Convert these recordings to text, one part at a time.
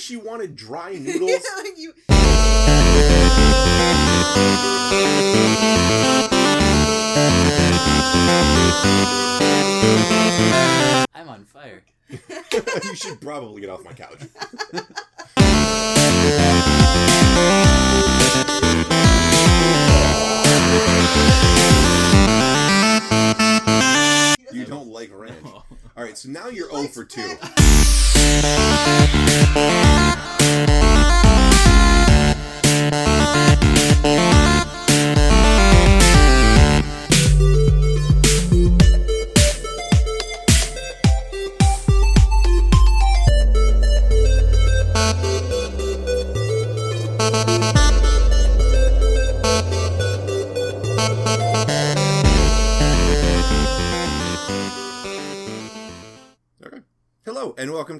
think she wanted dry noodles? like you. I'm on fire. you should probably get off my couch. You don't like ranch. All right, so now you're 0 for 2.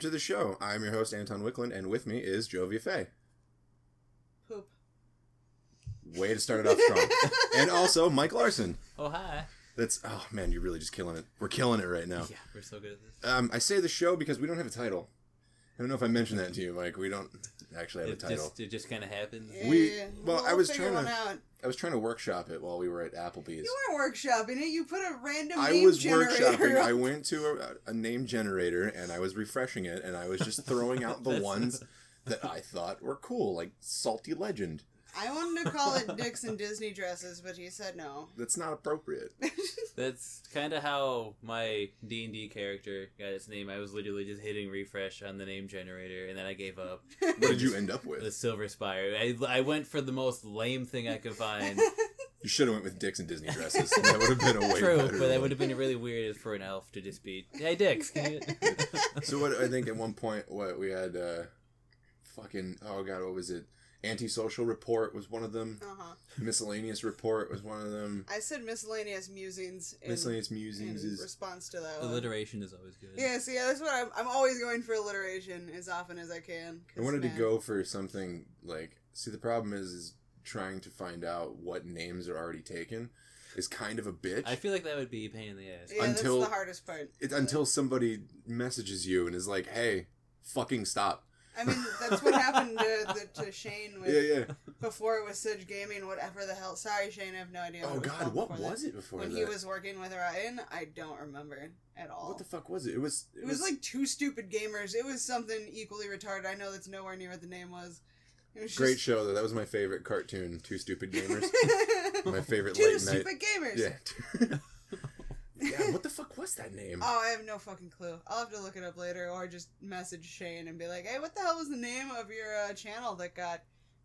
Welcome to the show. I'm your host, Anton Wickland, and with me is Jovia Fay. Poop. Way to start it off strong. and also Mike Larson. Oh hi. That's, oh man, you're really just killing it. We're killing it right now. Yeah, we're so good at this. Um, I say the show because we don't have a title. I don't know if I mentioned that to you, Mike. We don't actually have a title. just it just kind of happens. We- Yeah, well, I we'll was trying to- out. I was trying to workshop it while we were at Applebee's. You weren't workshopping it. You put a random I name was generator workshopping. up. I went to a, a name generator and I was refreshing it, and I was just throwing out the ones that I thought were cool, like Salty Legend. I wanted to call it Dicks and Disney dresses, but he said no. That's not appropriate. That's kind of how my D and D character got its name. I was literally just hitting refresh on the name generator, and then I gave up. What did you end up with? The? Silver Spire. I, I went for the most lame thing I could find. You should have went with Dicks and Disney dresses. That would have been a way True, better. but that would have been really weird for an elf to just be, "Hey, Dix, can you?" So what I think at one point what we had uh fucking oh god what was it antisocial report was one of them uh-huh. miscellaneous report was one of them I said miscellaneous musings in, miscellaneous in musings is response to that one. Alliteration is always good. Yeah, see, yeah, that's what I'm. I'm always going for alliteration as often as I can. I wanted to go for something like see the problem is is trying to find out what names are already taken is kind of a bitch I feel like that would be a pain in the ass. Yeah, until- that's the hardest part. it, until somebody messages you and is like hey fucking stop I mean, that's what happened to, the, to Shane with yeah yeah before it was Sidge Gaming, whatever the hell. Sorry, Shane, I have no idea. oh What it god what was that. it before When that he was working with Ryan, I don't remember at all. what the fuck was it it was It was like two stupid gamers. It was something equally retarded. I know that's nowhere near what the name was. It was great just... show though that was my favorite cartoon two stupid gamers my favorite two late night stupid gamers. Yeah. yeah. What the fuck was that name? Oh, I have no fucking clue. I'll have to look it up later, or just message Shane and be like, "Hey, what the hell was the name of your uh, channel that got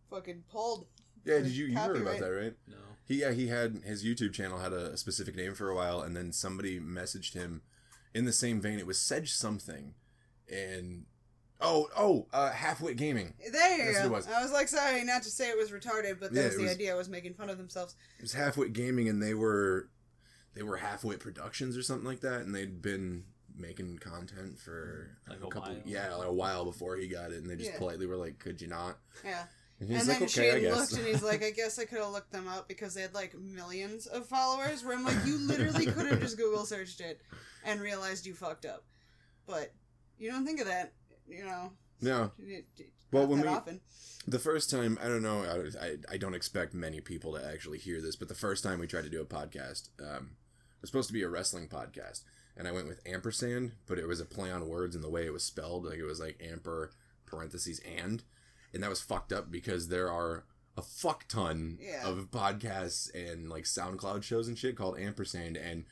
fucking pulled?" yeah. Did you you heard about that right? No. He yeah he had his YouTube channel had a, a specific name for a while, and then somebody messaged him in the same vein. It was Sedge something, and oh oh uh, Halfwit Gaming. There you That's go. what it was. I was like, sorry, not to say it was retarded, but that Yeah, was the was- idea. Was making fun of themselves. It was Halfwit Gaming, and they were they were Halfwit Productions or something like that, and they'd been making content for Like a a couple while. yeah like a while before he got it, and they just Yeah. politely were like, "Could you not?" Yeah. And he's and like, then "Okay, I Shane guess." looked and he's like, I guess I could have looked them up because they had like millions of followers. Where I'm like, you literally could have just Google searched it and realized you fucked up. But you don't think of that, you know. no, it- it- Well, when we- often. The first time, I don't know, I, I, I don't expect many people to actually hear this, but the first time we tried to do a podcast, um, it was supposed to be a wrestling podcast, and I went with ampersand, but it was a play on words in the way it was spelled. Like it was like amper parentheses and, and that was fucked up because there are a fuck ton Yeah. of podcasts and like SoundCloud shows and shit called ampersand, and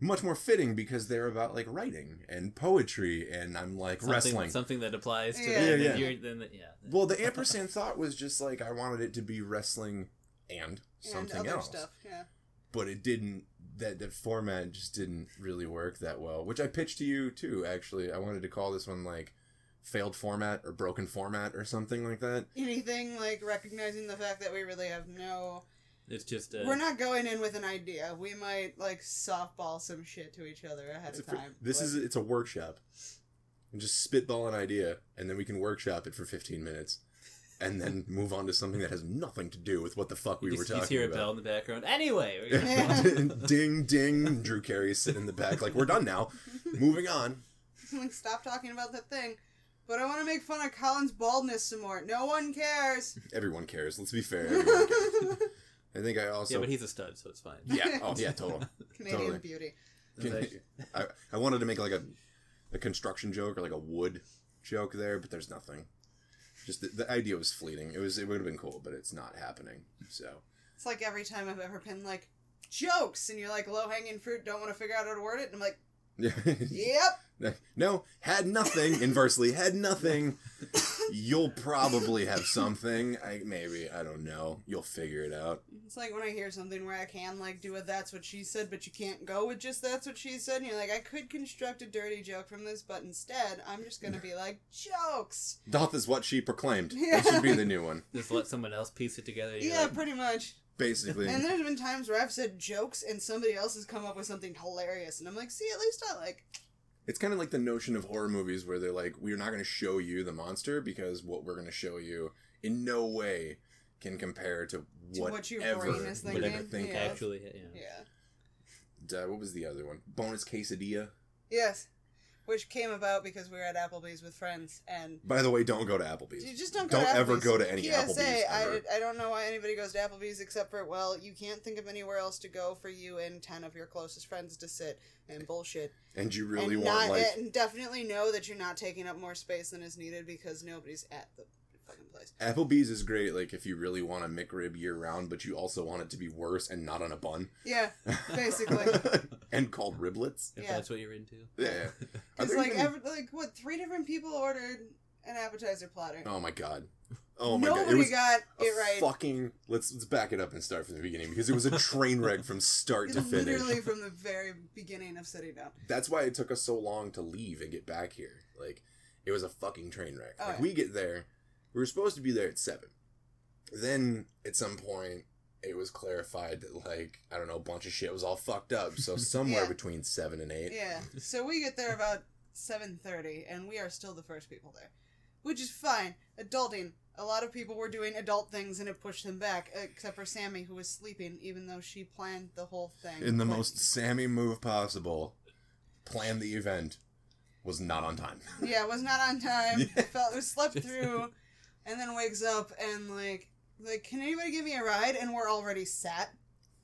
much more fitting because they're about like writing and poetry, and I'm like Something, wrestling. something that applies to Yeah. them. Yeah, and yeah. You're, the- yeah. Well, the ampersand thought was just like I wanted it to be wrestling and And something other else, stuff. Yeah. but it didn't. That that format just didn't really work that well. Which I pitched to you too. Actually, I wanted to call this one like failed format or broken format or something like that. Anything like recognizing the fact that we really have no. It's just uh, We're not going in with an idea. We might like softball some shit to each other ahead of fr- time. this but- is it's a workshop. And just spitball an idea, and then we can workshop it for fifteen minutes, and then move on to something that has nothing to do with what the fuck we you were just, you talking hear a about. bell in the background. Anyway, ding ding. Drew Carey is sitting in the back, like we're done now. Moving on. like stop talking about that thing. But I want to make fun of Colin's baldness some more. No one cares. Everyone cares. Let's be fair. Everyone cares. I think I also. yeah, but he's a stud, so it's fine. Yeah. Oh, yeah. Total. Canadian Totally. beauty. Can- I, I wanted to make like a, a construction joke or like a wood joke there, but there's nothing. Just the, the idea was fleeting. It was it would have been cool, but it's not happening. So It's like every time I've ever been like jokes, and you're like low hanging fruit. Don't want to figure out how to word it. And I'm like, yep. no, had nothing. Inversely, had nothing. You'll probably have something. I maybe I don't know. You'll figure it out. It's like when I hear something where I can like do a that's what she said, but you can't go with just that's what she said. And you're like, I could construct a dirty joke from this, but instead I'm just gonna be like jokes. Doth is what she proclaimed. Yeah. That should be the new one. Just let someone else piece it together. Yeah, like, pretty much. Basically. And there's been times where I've said jokes and somebody else has come up with something hilarious, and I'm like, see, at least I like. It's kind of like the notion of horror movies where they're like, we're not going to show you the monster because what we're going to show you in no way can compare to, To whatever what your brain is would thinking. ever think Yeah. actually, yeah. Yeah. Uh, what was the other one? Bonus quesadilla. Yes. Which came about because we were at Applebee's with friends, and By the way, don't go to Applebee's. you just don't go Don't to ever go to any PSA, Applebee's ever. I, I don't know why anybody goes to Applebee's except for, well, you can't think of anywhere else to go for you and 10 of your closest friends to sit and bullshit. And you really and want not, like and definitely know that you're not taking up more space than is needed because nobody's at the fucking place. Applebee's is great. Like if you really want a McRib year round, but you also want it to be worse and not on a bun. Yeah, basically. and called riblets. If Yeah. that's what you're into. Yeah. Are Because, like, even- every, like, what, three different people ordered an appetizer platter. Oh my god. Oh my Nobody god. It was got it right. Fucking let's let's back it up and start from the beginning because it was a train wreck from start to finish. Literally from the very beginning of sitting down. That's why it took us so long to leave and get back here. Like it was a fucking train wreck. Oh, like yeah. we get there, we were supposed to be there at seven. Then at some point it was clarified that like I don't know, a bunch of shit was all fucked up. So somewhere Yeah. between seven and eight. Yeah. So we get there about 7:30 and we are still the first people there. Which is fine. Adulting. A lot of people were doing adult things and it pushed them back, except for Sammy who was sleeping even though she planned the whole thing. In the But- most Sammy move possible, planned the event, was not on time. Yeah, was not on time. Yeah. Felt it was slept through and then wakes up and like like can anybody give me a ride and we're already sat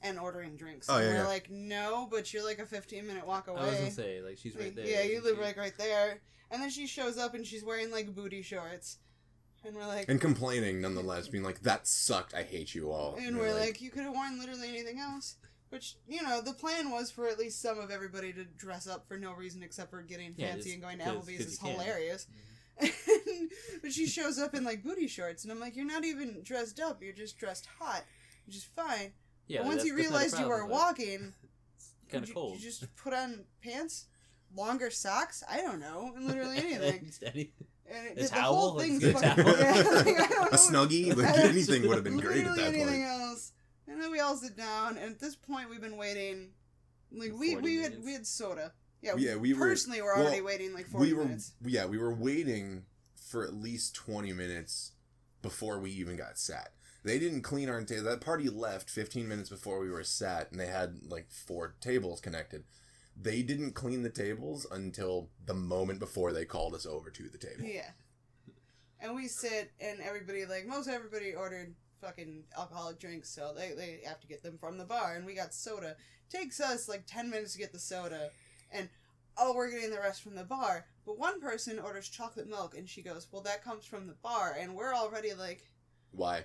and ordering drinks. Oh, and yeah, we're yeah. like, "No, but you're like a 15 minute walk away." I was gonna say, like, she's right Like, there. Yeah, you live She- like right there. And then she shows up and she's wearing like booty shorts. And we're like And complaining nonetheless, being like, That sucked, I hate you all. and you're we're like, you could have worn literally anything else. Which, you know, the plan was for at least some of everybody to dress up for no reason except for getting Yeah, fancy just and going to Applebee's is you can. Mm-hmm. Hilarious. but she shows up in like booty shorts and I'm like, You're not even dressed up, you're just dressed hot. Which is fine. Yeah, but once you that's not realized you were walking, Kind you, of cold. you just put on pants, longer socks, I don't know, and literally anything. Just any- And it, A the, towel? whole thing's a fucking, towel? yeah, like, a snuggie, like anything would have been great at Literally that anything point. else. And then we all sit down, and at this point, we've been waiting. Like we 40 we had minutes. we had soda. Yeah, Yeah, we were- personally were already well, waiting like forty We were, minutes. yeah, we were waiting for at least twenty minutes before we even got sat. They didn't clean our table. That party left fifteen minutes before we were sat, and they had like four tables connected. They didn't clean the tables until the moment before they called us over to the table. Yeah. And we sit, and everybody like most everybody ordered fucking alcoholic drinks, so they they have to get them from the bar, and we got soda. Takes us like ten minutes to get the soda, and oh, we're getting the rest from the bar. But one person orders chocolate milk, and she goes, "Well, that comes from the bar," and we're already like, Why?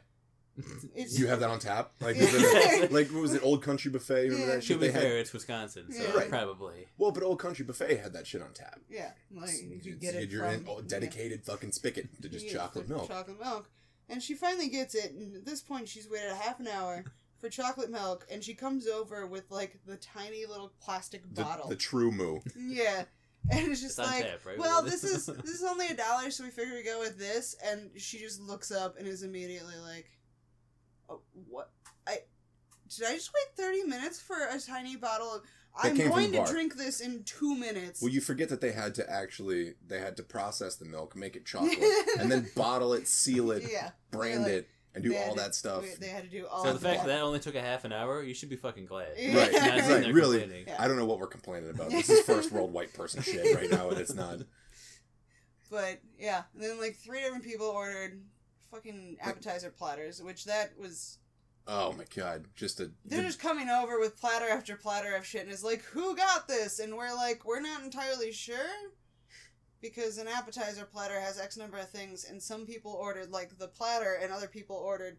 "It's You have that on tap? Like, is Yeah. it, like what was it? Old Country Buffet? Remember Yeah. that To shit be they had? it's Wisconsin, so Yeah. Right. probably. Well, but Old Country Buffet had that shit on tap. yeah, like you You get it your from in- oh, dedicated fucking spigot to just chocolate milk. Chocolate milk. And she finally gets it, and at this point, she's waited a half an hour for chocolate milk, and she comes over with like the tiny little plastic The, bottle. the true moo. yeah, and it's just It's like, tap, right? well, this is this is only a dollar, so we figure we go with this. And she just looks up and is immediately like, oh, "What? I did I just wait thirty minutes for a tiny bottle of? That I'm going to drink this in two minutes." Well, you forget that they had to actually they had to process the milk, make it chocolate, and then bottle it, seal it, yeah, brand like- it, and do they had all to- that stuff. They had to do all. So of the fact that. that that only took a half an hour, you should be fucking glad. Yeah. Right, Not right, really. Yeah. I don't know what we're complaining about. This is first world white person shit right now, and it's not. But yeah, and then like three different people ordered fucking appetizer platters, which that was Oh my god, just a they're the- just coming over with platter after platter of shit, and it's like, who got this? And we're like, we're not entirely sure. Because an appetizer platter has X number of things, and some people ordered like the platter, and other people ordered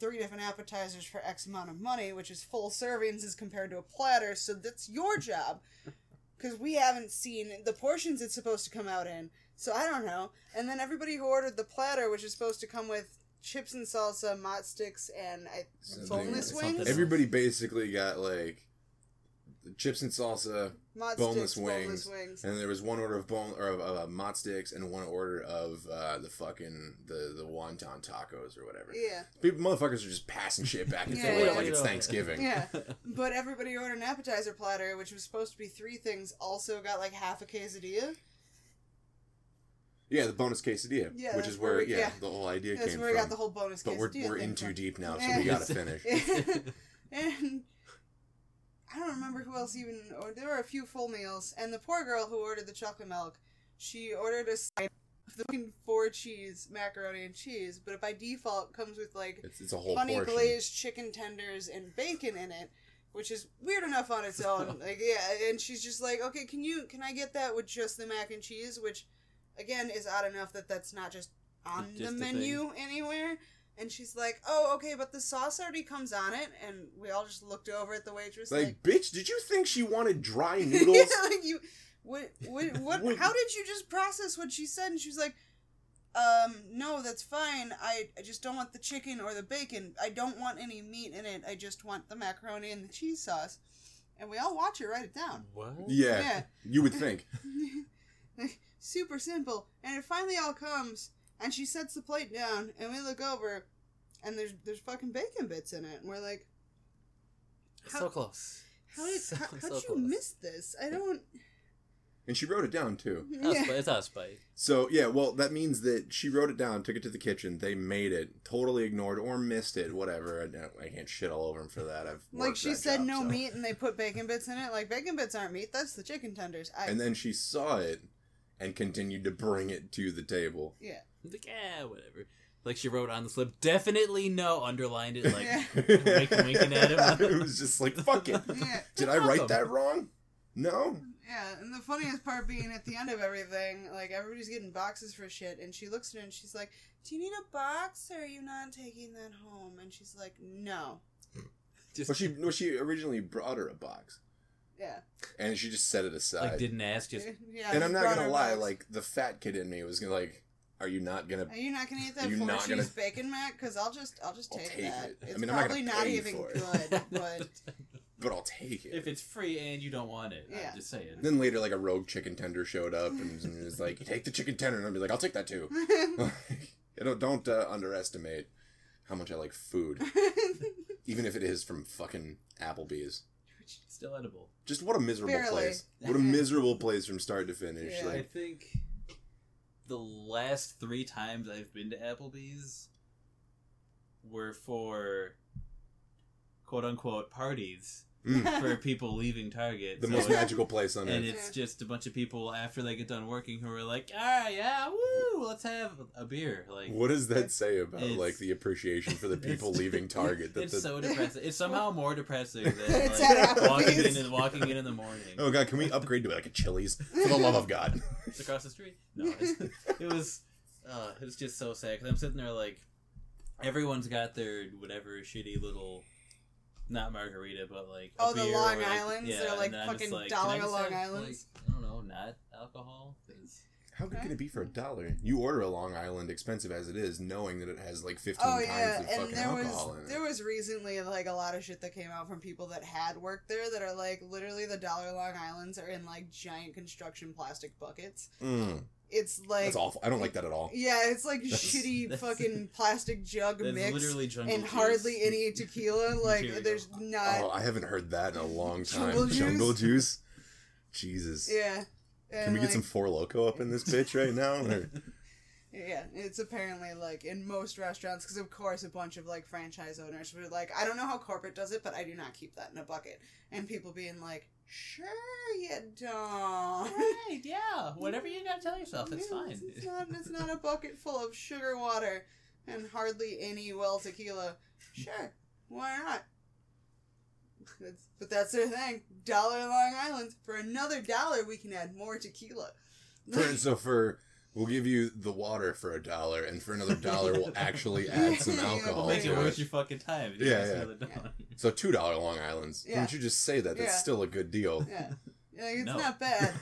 three different appetizers for X amount of money, which is full servings as compared to a platter. So that's your job. Because we haven't seen the portions it's supposed to come out in. So I don't know. And then everybody who ordered the platter, which is supposed to come with chips and salsa, mozz sticks, and I, Something- boneless wings. everybody basically got like chips and salsa, Mott boneless sticks, wings, boneless wings. and there was one order of bone or of uh, mozz sticks and one order of uh, the fucking the the wonton tacos or whatever. Yeah, People, motherfuckers are just passing shit back and Yeah, forth yeah, like it's. Thanksgiving. yeah. But everybody ordered an appetizer platter, which was supposed to be three things. Also got like half a quesadilla. Yeah, the bonus quesadilla, Yeah, which is where where, we- yeah, yeah. the whole idea That's came where we from. got the whole bonus but we're we're in too from. deep now, so we gotta finish. and I don't remember who else even. Or there were a few full meals, and the poor girl who ordered the chocolate milk, she ordered a side of the fucking four cheese macaroni and cheese, but it by default comes with like It's, it's a whole honey portion. glazed chicken tenders and bacon in it, which is weird enough on its own. like yeah, and she's just like, okay, can you can I get that with just the mac and cheese, which again is odd enough that that's not just on Just the menu anywhere. And she's like, "Oh, okay, but the sauce already comes on it." And we all just looked over at the waitress Like, like, bitch, did you think she wanted dry noodles? yeah, like you, what, what, what, What- How did you just process what she said? And she was like, "Um, no, that's fine. I, I just don't want the chicken or the bacon. I don't want any meat in it. I just want the macaroni and the cheese sauce." And we all watch her write it down. what? yeah, Yeah. you would think. Super simple. And it finally all comes, and she sets the plate down, and we look over, and there's there's fucking bacon bits in it, and we're like, How- so close. "How did So- how, how'd so you close. miss this? I don't." And she wrote it down too. Yeah. It's not a spite. So yeah, well that means that she wrote it down, took it to the kitchen, they made it, totally ignored or missed it, whatever. I, I can't shit all over them for that. I've Like she that said, job, no so. meat, and they put bacon bits in it. Like bacon bits aren't meat. That's the chicken tenders. I, And then she saw it and continued to bring it to the table. yeah, Like, yeah, whatever. Like she wrote on the slip, definitely no, underlined it, like, Yeah. wink, winking at him. it was just like fuck it. yeah, Did I write that wrong? No. yeah. And the funniest part being at the end of everything, like everybody's getting boxes for shit, and she looks at it and she's like, "Do you need a box, or are you not taking that home?" And she's like, "No." Just, Well, she well, she originally brought her a box, Yeah, and she just set it aside. like, didn't ask, just, yeah. and I'm not gonna lie, box. like the fat kid in me was gonna like, are you not gonna? Are you not gonna eat Are that you four not cheese gonna- bacon mac? Because I'll just, I'll just I'll take, take that. it. I It's mean, I'm not probably gonna not pay even for it. good, but But I'll take it. if it's free and you don't want it, Yeah. I'm just saying. Then later, like a rogue chicken tender showed up and and was like, "Take the chicken tender," and I'd be like, "I'll take that too." you know, don't uh, underestimate how much I like food, even if it is from fucking Applebee's. Still edible. Just what a miserable Barely. place. What a miserable place from start to finish. Yeah. I think the last three times I've been to Applebee's were for quote unquote parties mm, for people leaving Target. the So most it- magical place on and earth. And it's just a bunch of people after they get done working who are like, ah, yeah, woo, let's have a beer. Like, What does that say about like the appreciation for the people leaving Target? That it's the, so depressing. It's somehow more depressing than like, walking in and walking in in the morning. oh god, can we upgrade to like a Chili's for the love of God? It's across the street. No, it was. Uh, it was just so sad because I'm sitting there like, everyone's got their whatever shitty little, not margarita, but like. a Oh, the beer Long or, like, Islands? Yeah, They're, like, and I'm just fucking like, dollar can I just Long have, Islands? Like, I don't know, not alcohol. 'Cause- How good can it be for a dollar? You order a Long Island, expensive as it is, knowing that it has like fifteen Oh times yeah, the and fucking there alcohol was in it. there was recently like a lot of shit that came out from people that had worked there that are like literally the Dollar Long Islands are in like giant construction plastic buckets. Mm, It's like that's awful. I don't like that at all. yeah, it's like That's- shitty that's- fucking plastic jug That's mix literally jungle and juice. hardly any tequila. Like Here there's go. not. Oh, I haven't heard that in a long time. Jungle juice? Jungle juice. Jesus. yeah. Can And, we get some Four Loco up in this bitch right now? Or- Yeah, it's apparently like in most restaurants because of course a bunch of like franchise owners were like, I don't know how corporate does it, but I do not keep that in a bucket. And people being like, sure you don't. Right, yeah. Whatever you gotta tell yourself, it's Yeah, fine. It's, it's not. It's not a bucket full of sugar water and hardly any well tequila. Sure, why not? That's, but that's their thing. Dollar Long Island. For another dollar, we can add more tequila. For, so for we'll give you the water for a dollar, and for another dollar we'll actually add some Yeah, alcohol. Make it to worth it. your fucking time. Yeah, Just yeah. So two dollar Long Islands. Yeah. Wouldn't you just say that? That's Yeah. still a good deal. yeah, like, it's No. not bad.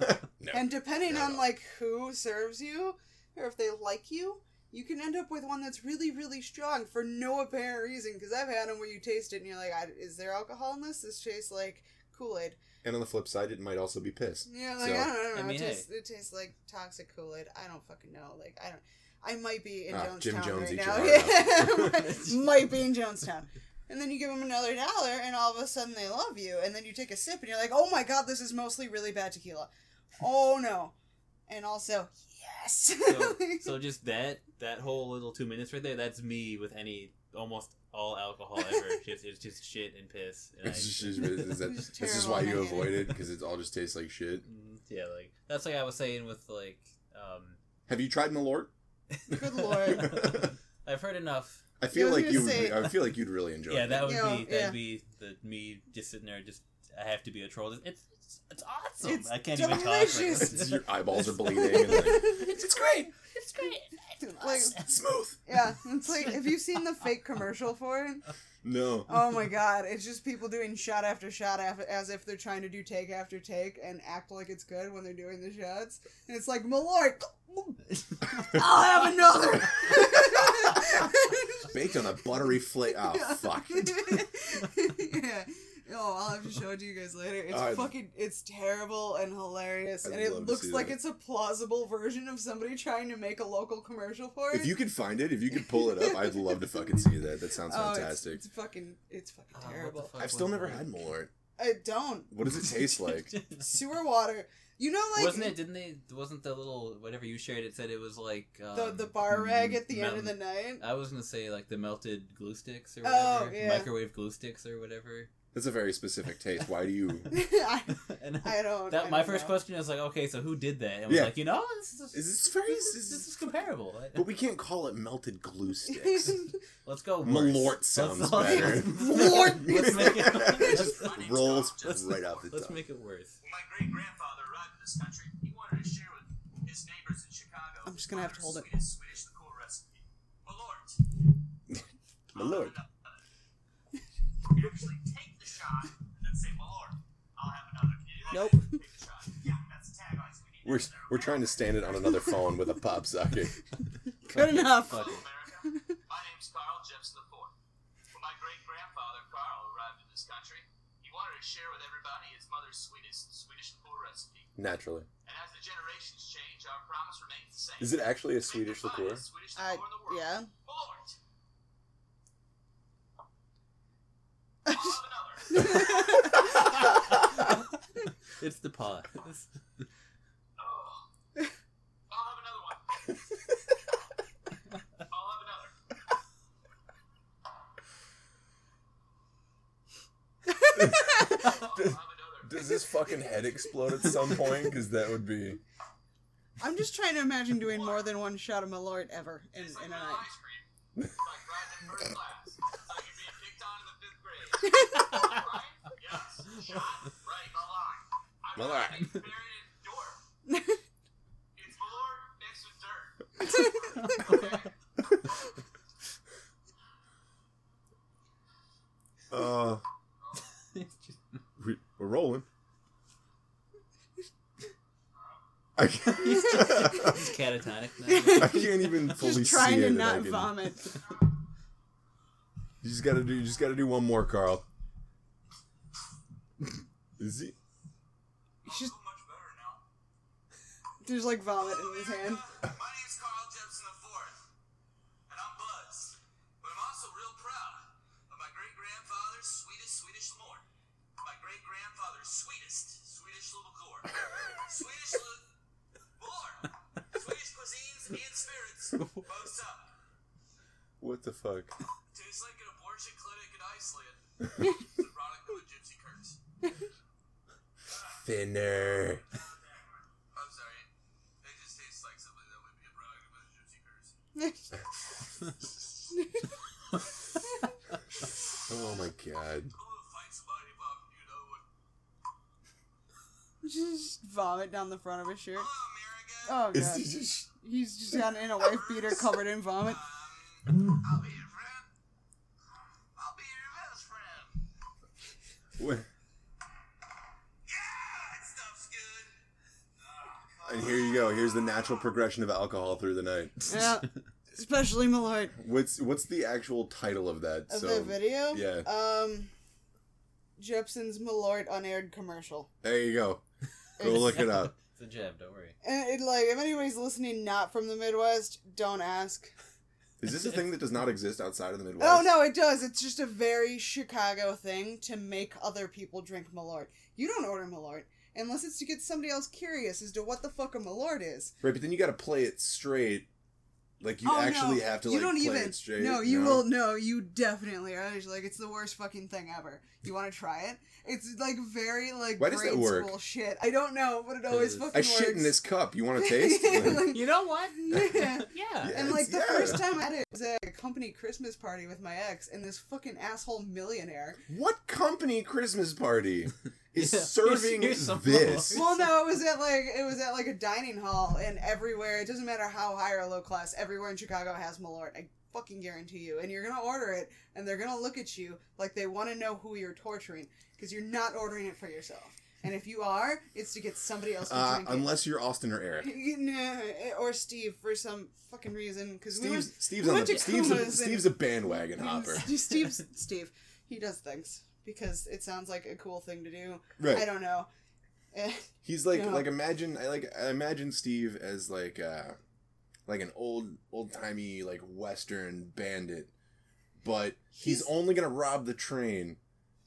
no. And depending Not on like who serves you or if they like you, you can end up with one that's really really strong for no apparent reason. Because I've had them where you taste it and you're like, I, "Is there alcohol in this? This tastes like Kool Aid." And on the flip side, it might also be piss. Yeah, like So- I don't, I don't know. I mean, it, hey. tastes, it tastes like toxic Kool Aid. I don't fucking know. Like I don't. I might be in Ah, Jim Jonestown Jones right now. Yeah, might, might be in Jonestown. And then you give them another dollar, and all of a sudden they love you. And then you take a sip, and you're like, "Oh my god, this is mostly really bad tequila." Oh no! And also, yes. so, so just that that whole little two minutes right there. That's me with any almost all alcohol ever. just it's just shit and piss. And I, It's just, is that, It's this is why you avoid it because it all just tastes like shit. Mm, yeah, like that's like I was saying with like. um Have you tried Malort? Good lord. I've heard enough. I feel was like gonna you. Would, I feel like you'd really enjoy. Yeah, it. that would Yeah, be that'd yeah. be the me just sitting there. Just I have to be a troll. It's it's, it's awesome. It's I can't even talk. delicious. Right now. your eyeballs are bleeding. And like, it's great. It's great. like, smooth. yeah, it's like, have you seen the fake commercial for it? No. Oh my god, it's just people doing shot after shot af- as if they're trying to do take after take and act like it's good when they're doing the shots. And it's like, Malort, I'll have another. Baked on a buttery flake. Oh fuck. yeah. Oh, I'll have to show it to you guys later. It's I'd- fucking, it's terrible and hilarious, I'd and it love to looks see like that. it's a plausible version of somebody trying to make a local commercial for it. If you could find it, if you could pull it up, I'd love to fucking see that. That sounds Oh, it's- fantastic. It's, fucking, it's fucking Oh, what the terrible. fuck I've still never it? had Malort. I don't. What does it taste like? Sewer water. You know, like wasn't it? Didn't they? Wasn't the little whatever you shared? It said it was like um, the the bar rag at the end of mel- the night. I was gonna say like the melted glue sticks or Oh, whatever, yeah. microwave glue sticks or whatever. That's a very specific taste. Why do you? I, and I don't. that I my don't first know. question is like, okay, so who did that? And was Yeah. like, you know, this is, Is this very? this, is, this is comparable. But we can't call it melted glue sticks. Let's go. worse. Malort sounds Let's- better. Malort. Let's make it. let's, Rolls let's- right off the let's top. make it worse. When my great grandfather arrived in this country, he wanted to share with his neighbors in Chicago. I'm just gonna have to hold it. Swedish, Swedish liqueur recipe. Malort. Malort. You actually take the shot and then say Malort. I'll have another. Can you do that? Nope. Take the shot. Yeah, that's the tagline. So we need We're we're trying to stand it on another phone with a pop socket. Good enough. Hello. America. My name's Carl Jeppson IV. When my great grandfather Carl arrived in this country, he wanted to share with everybody his mother's sweetest Swedish liqueur recipe. Naturally. And as the generations change, our promise remains the same. Is it actually a Swedish liqueur? Swedish I, liqueur in the world. yeah. Malort. I'll have another. it's the pot. It's- Oh. I'll have another one. I'll have another. I'll have another. Does this fucking head explode at some point? Because that would be. I'm just trying to imagine doing more than one shot of Malort ever in, It's in a like night. ice cream. It's like riding in first class. Fifth grade. right? Yes. Shot right in the line. I'm The not line. even buried in dork. It's Malort mixed with dirt. Okay? Uh, just, we, we're rolling. I can't, he's catatonic now. I can't even fully Just trying see to it. and not I can- vomit. You just gotta do. You just gotta do one more, Carl. Is he? He's just, much better now. there's like vomit in his hand. My name's Carl Jeppson IV, and I'm Buzz. But I'm also real proud of my great grandfather's sweetest Swedish liqueur. My great grandfather's sweetest Swedish liqueur. Swedish liqueur. Swedish cuisines and spirits. Boats up. What the fuck? Thinner. I'm sorry. It just tastes like something that would be a product of a gypsy curse. Oh my god. I'm gonna fight somebody, Bob. You know what? just vomit down the front of his shirt. Hello, Oh Is god. he just He's just got in a wife beater covered in vomit. Um, I'll be your friend. I'll be your best friend. Yeah, that stuff's good. And here you go. Here's the natural progression of alcohol through the night. Yeah. Especially Malort. What's what's the actual title of that? Of so the video? yeah. Um Jeppson's Malort unaired commercial. there you go. Go look it up. It's a gem. Don't worry. And it, like, if anybody's listening not from the Midwest, don't ask. Is this a thing that does not exist outside of the Midwest? Oh no, it does. It's just a very Chicago thing to make other people drink Malort. You don't order Malort unless it's to get somebody else curious as to what the fuck a Malort is. Right, but then you got to play it straight. Like you Oh, actually no. have to you like don't play even. it straight. No, you will. No, you definitely are. It's like it's the worst fucking thing ever. You want to try it? It's like very like Why does grade that work? school shit. I don't know, but it always fucking I shit in this cup. You want to taste? Like, You know what? yeah. Yeah. Yeah. And like the yeah. first time I had it was at a company Christmas party with my ex, and this fucking asshole millionaire. what company Christmas party is Yeah, serving here's- here's this? Well, no, it was at like it was at like a dining hall, and everywhere it doesn't matter how high or low class, everywhere in Chicago has Malort. I fucking guarantee you. And you're gonna order it, and they're gonna look at you like they want to know who you're torturing because you're not ordering it for yourself. And if you are, it's to get somebody else to Uh, drink unless you're Austin or Eric. it. Or Steve for some fucking reason because we went, Steve's, Steve's, we on the, Steve's, a, Steve's a bandwagon hopper. Steve's Steve. He does things because it sounds like a cool thing to do. Right. I don't know. Eh, He's like Yeah. like imagine I like I imagine Steve as like uh like an old old timey like western bandit, but he's, He's- only gonna rob the train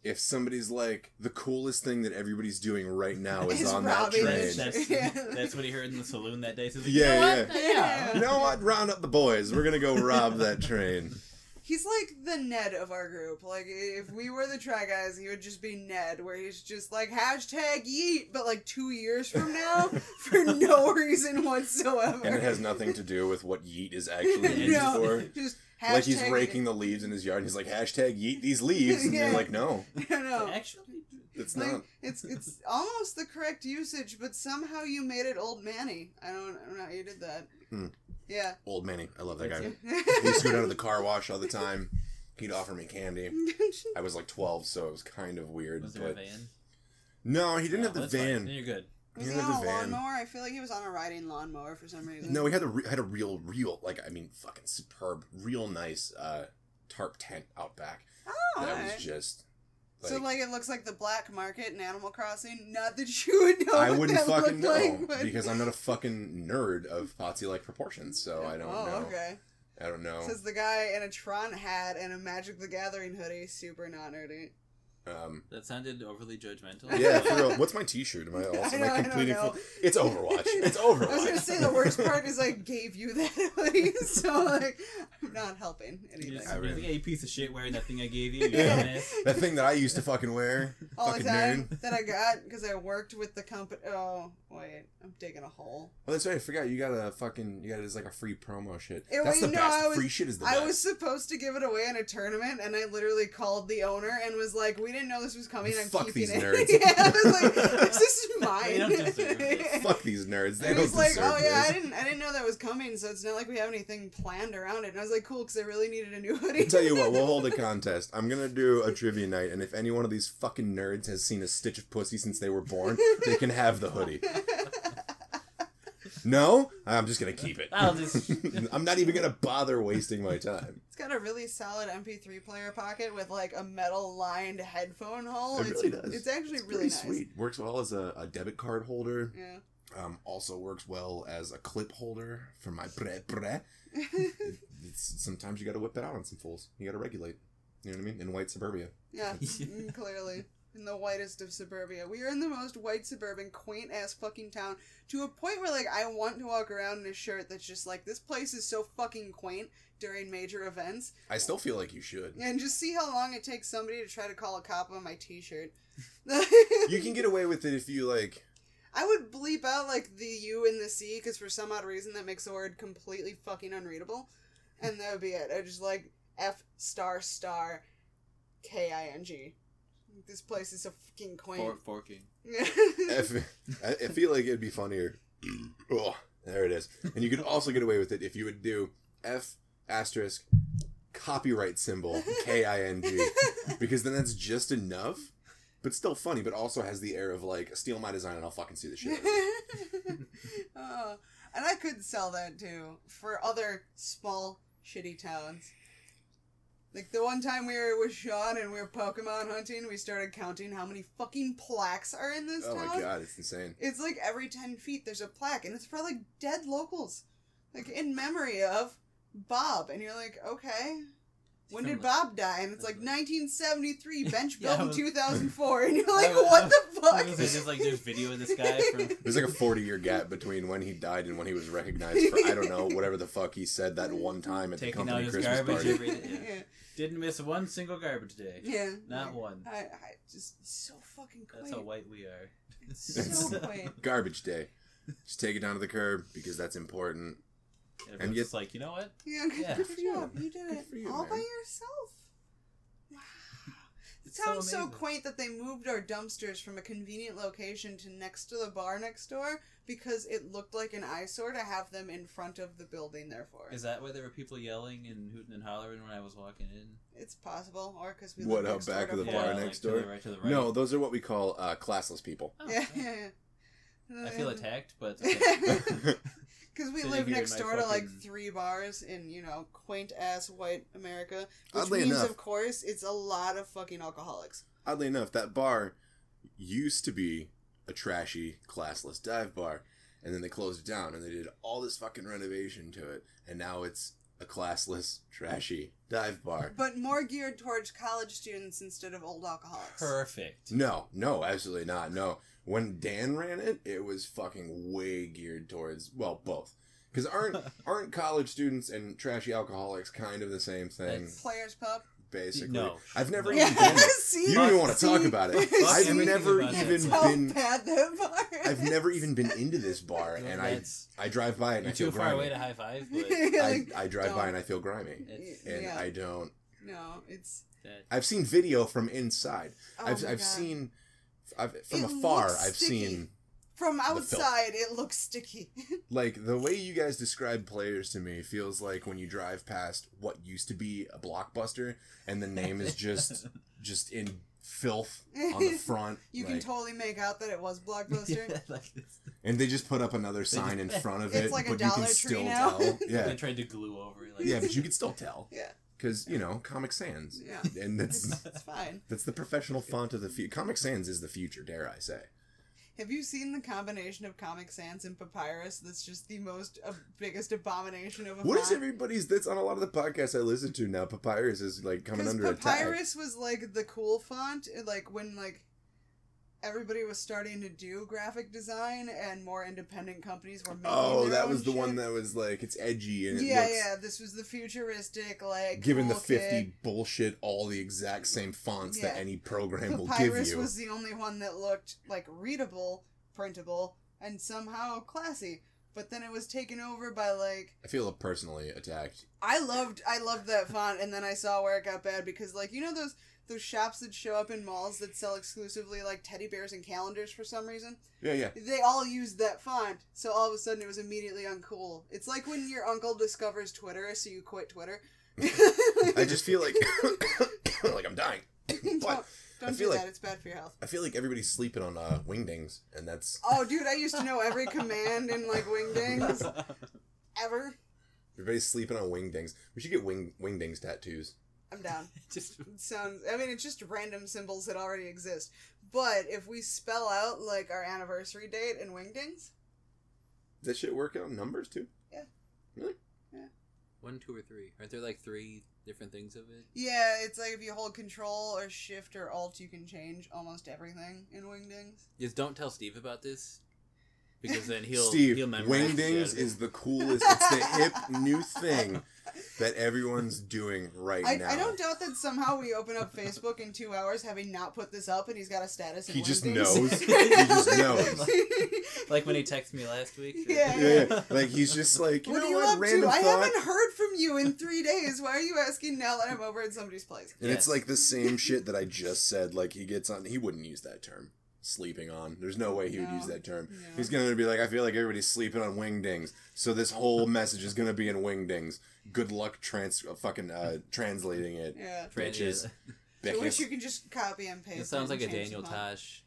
if somebody's like the coolest thing that everybody's doing right now is Is on that train. the That's, Yeah. that's what he heard in the saloon that day. So like, Yeah, you know what? yeah. yeah. You know what? Round up the boys. We're gonna go rob that train. He's like the Ned of our group. Like if we were the Try Guys, he would just be Ned, where he's just like hashtag yeet, but like two years from now for no reason whatsoever. And it has nothing to do with what yeet is actually used no, for. just hashtag. Like he's raking the leaves in his yard and he's like, hashtag yeet these leaves. And Yeah. you're like, no, no, know. Actually, it's Like, not. it's it's almost the correct usage, but somehow you made it old Manny. I don't, I don't know how you did that. Hmm. Yeah. Old Manny. I love that guy. That's We used to go down to the car wash all the time. He'd offer me candy. I was like 12, so it was kind of weird. was there a but van? no, he didn't No, have the that's fine. van. Then you're good. Was He he didn't on have a the van. lawnmower? I feel like he was on a riding lawnmower for some reason. No, he had a re- had a real, real, like I mean, fucking superb, real nice uh, tarp tent out back. Oh, that alright. was just. So like it looks like the black market in Animal Crossing. Not that you would know. I wouldn't fucking know like, but- because I'm not a fucking nerd of Potsy like proportions, so I don't oh, know. okay. I don't know. Says the guy in a Tron hat and a Magic the Gathering hoodie. Super not nerdy. Um, That sounded overly judgmental. yeah, for real. What's my T-shirt? Am I also I am know, I I completing? Full- it's Overwatch. It's Overwatch. I was gonna say the worst part is I gave you that hoodie, so like I'm not helping You anything. just, I really- think, hey, you piece of shit wearing that thing I gave you. You Yeah. that thing that I used to fucking wear. All the time nerd. that I got because I worked with the company. Oh wait, I'm digging a hole. Oh, that's right. I forgot. You got a fucking. You got it as like a free promo shit. It- that's the no, best. I was- free shit is the I best. was supposed to give it away in a tournament, and I literally called the owner and was like, "We didn't know this was coming. I'm Fuck keeping these it." nerds. yeah, I was like, "This is mine." They don't deserve it. Fuck these nerds. They And don't he's like, deserve "Oh yeah, this. I didn't, I didn't know that was coming, so it's not like we have anything planned around it." And I was like, "Cool," because I really needed a new hoodie. I'll tell you what, we'll hold a contest. I'm gonna do a trivia night, and if any one of these fucking nerds has seen a stitch of pussy since they were born, they can have the hoodie. No, I'm just gonna keep it. I'll just. I'm not even gonna bother wasting my time. It's got a really solid MP3 player pocket with like a metal lined headphone hole. It it's, really does. It's actually It's really pretty nice. sweet. Works well as a, a debit card holder. Yeah. Um, also works well as a clip holder for my bre bre. It's, sometimes you gotta whip it out on some fools. You gotta regulate. You know what I mean? In white suburbia. yeah. mm, clearly. In the whitest of suburbia. We are in the most white suburban, quaint ass fucking town to a point where like I want to walk around in a shirt that's just like this place is so fucking quaint during major events, I still feel like you should. and just see how long it takes somebody to try to call a cop on my T-shirt. You can get away with it if you like. I would bleep out like the U and the C because for some odd reason that makes the word completely fucking unreadable, and that would be it. I just like F star star K I N G. This place is so fucking quaint. For, forking. F, I, I feel like it'd be funnier. Oh, there it is. And you could also get away with it if you would do F asterisk copyright symbol K I N G because then that's just enough, but still funny, but also has the air of like steal my design and I'll fucking see the shit. out of it. oh, and I could sell that too for other small shitty towns. Like the one time we were with Sean and we were Pokemon hunting, we started counting how many fucking plaques are in this Oh town. Oh my god, it's insane. It's like every 10 feet there's a plaque, and it's for like dead locals. Like in memory of Bob. And you're like, okay. When did Bob die? And it's like 1973, bench Yeah, built I in 2004. And you're like, I was- what the fuck? was gonna There's like there's video of this guy from There's like a 40 year gap between when he died and when he was recognized for, I don't know, whatever the fuck he said that one time at the taking out company his Christmas garbage party. every day. yeah. Didn't miss one single garbage day. Yeah. Not Like, one. I, I just so fucking quaint. That's how white we are. so quaint. Garbage day. Just take it down to the curb because that's important. And, And and yet- just like, you know what? Yeah, good, Yeah. good job. You did it you, all by yourself. Wow. It It's so sounds so, quaint that they moved our dumpsters from a convenient location to next to the bar next door because it looked like an eyesore to have them in front of the building. Therefore, Is that why there were people yelling and hooting and hollering when I was walking in? it's possible, or because we What, live out next back of the bar Ford. next to door? the right to the right. No, those are what we call uh, classless people. Oh, Yeah, yeah, yeah. I feel attacked, but okay. Because we live next my door to like three bars in, you know, quaint ass white America. Which Oddly means, enough- of course, it's a lot of fucking alcoholics. Oddly enough, that bar used to be a trashy, classless dive bar, and then they closed it down and they did all this fucking renovation to it, and now it's a classless, trashy dive bar. But more geared towards college students instead of old alcoholics. perfect. No, no, absolutely not. No. When Dan ran it, it was fucking way geared towards well, both. Because aren't aren't college students and trashy alcoholics kind of the same thing? That's- Players Pub. Basically, No. I've never No. even been. there. see? You don't even want to See? talk about it. I've everything never even That's how been. bad that bar. I've never even been into this bar, and I I drive by and I You're feel too far away to high five, but I, I drive by don't. and I feel grimy, it's, and yeah. I don't. No, it's. I've seen video from inside. Oh I've my I've God. seen. I've, from It afar, looks I've sticky. seen From outside, it looks sticky. like the way you guys describe players to me feels like when you drive past what used to be a blockbuster and the name is just just in filth on the front you can totally make out that it was Blockbuster. Yeah, like and they just put up another sign in front of It's it like a but you Dollar can Tree still now. tell they tried to glue over it. Like, yeah but you can still tell yeah, because you know comic sans yeah. and It's, that's it's fine. that's the professional font of the future comic sans is the future dare i say Have you seen the combination of Comic Sans and Papyrus? That's just the most uh, biggest abomination of a what is everybody's that's on a lot of the podcasts i listen to now papyrus is like coming under attack Papyrus was like the cool font, like when like everybody was starting to do graphic design and more independent companies were making. Oh, that was the one that was like it's edgy and it yeah, looks yeah. This was the futuristic, like given the fifty kid. bullshit, all the exact same fonts that any program will give Papyrus you. was the only one that looked like readable, printable, and somehow classy. But then it was taken over by like I feel personally attacked. I loved I loved that font, and then I saw where it got bad because like you know those those shops that show up in malls that sell exclusively like teddy bears and calendars for some reason. Yeah, yeah. They all used that font, so all of a sudden it was immediately uncool. It's like when your uncle discovers Twitter, so you quit Twitter. I just feel like like I'm dying. don't, But don't I do feel that. like- It's bad for your health. I feel like everybody's sleeping on uh, wingdings, and that's Oh, dude, I used to know every command in like Wingdings ever. everybody's sleeping on wingdings. We should get wing wingdings tattoos. I'm down. Just sounds. I mean, it's just random symbols that already exist. But if we spell out like our anniversary date in Wingdings, Does that shit work out in numbers too? Yeah. Really? Yeah. One, two, or three. Aren't there like three different things of it. Yeah, it's like if you hold control or shift or alt, you can change almost everything in Wingdings. Just don't tell Steve about this, because then he'll Steve, he'll memorize the shit out Wingdings of it. is the coolest. It's the hip new thing that everyone's doing right I, now. I don't doubt that somehow we open up Facebook in two hours having not put this up and he's got a status in He just Wingdings. knows. He just knows. like when he texted me last week. Yeah, Yeah, yeah. like he's just like, you what know are you what? Random to? I thought. haven't heard from you in three days. Why are you asking now that I'm over at somebody's place? And it's like the same shit that I just said. Like he gets on, he wouldn't use that term. Sleeping on. There's no way he would use that term. No. He's gonna be like, I feel like everybody's sleeping on wingdings. So this whole message is gonna be in wingdings. Good luck trans, uh, fucking uh, translating it. Yeah. Bitches. I wish you could just copy and paste. It sounds like a Daniel them. Tosh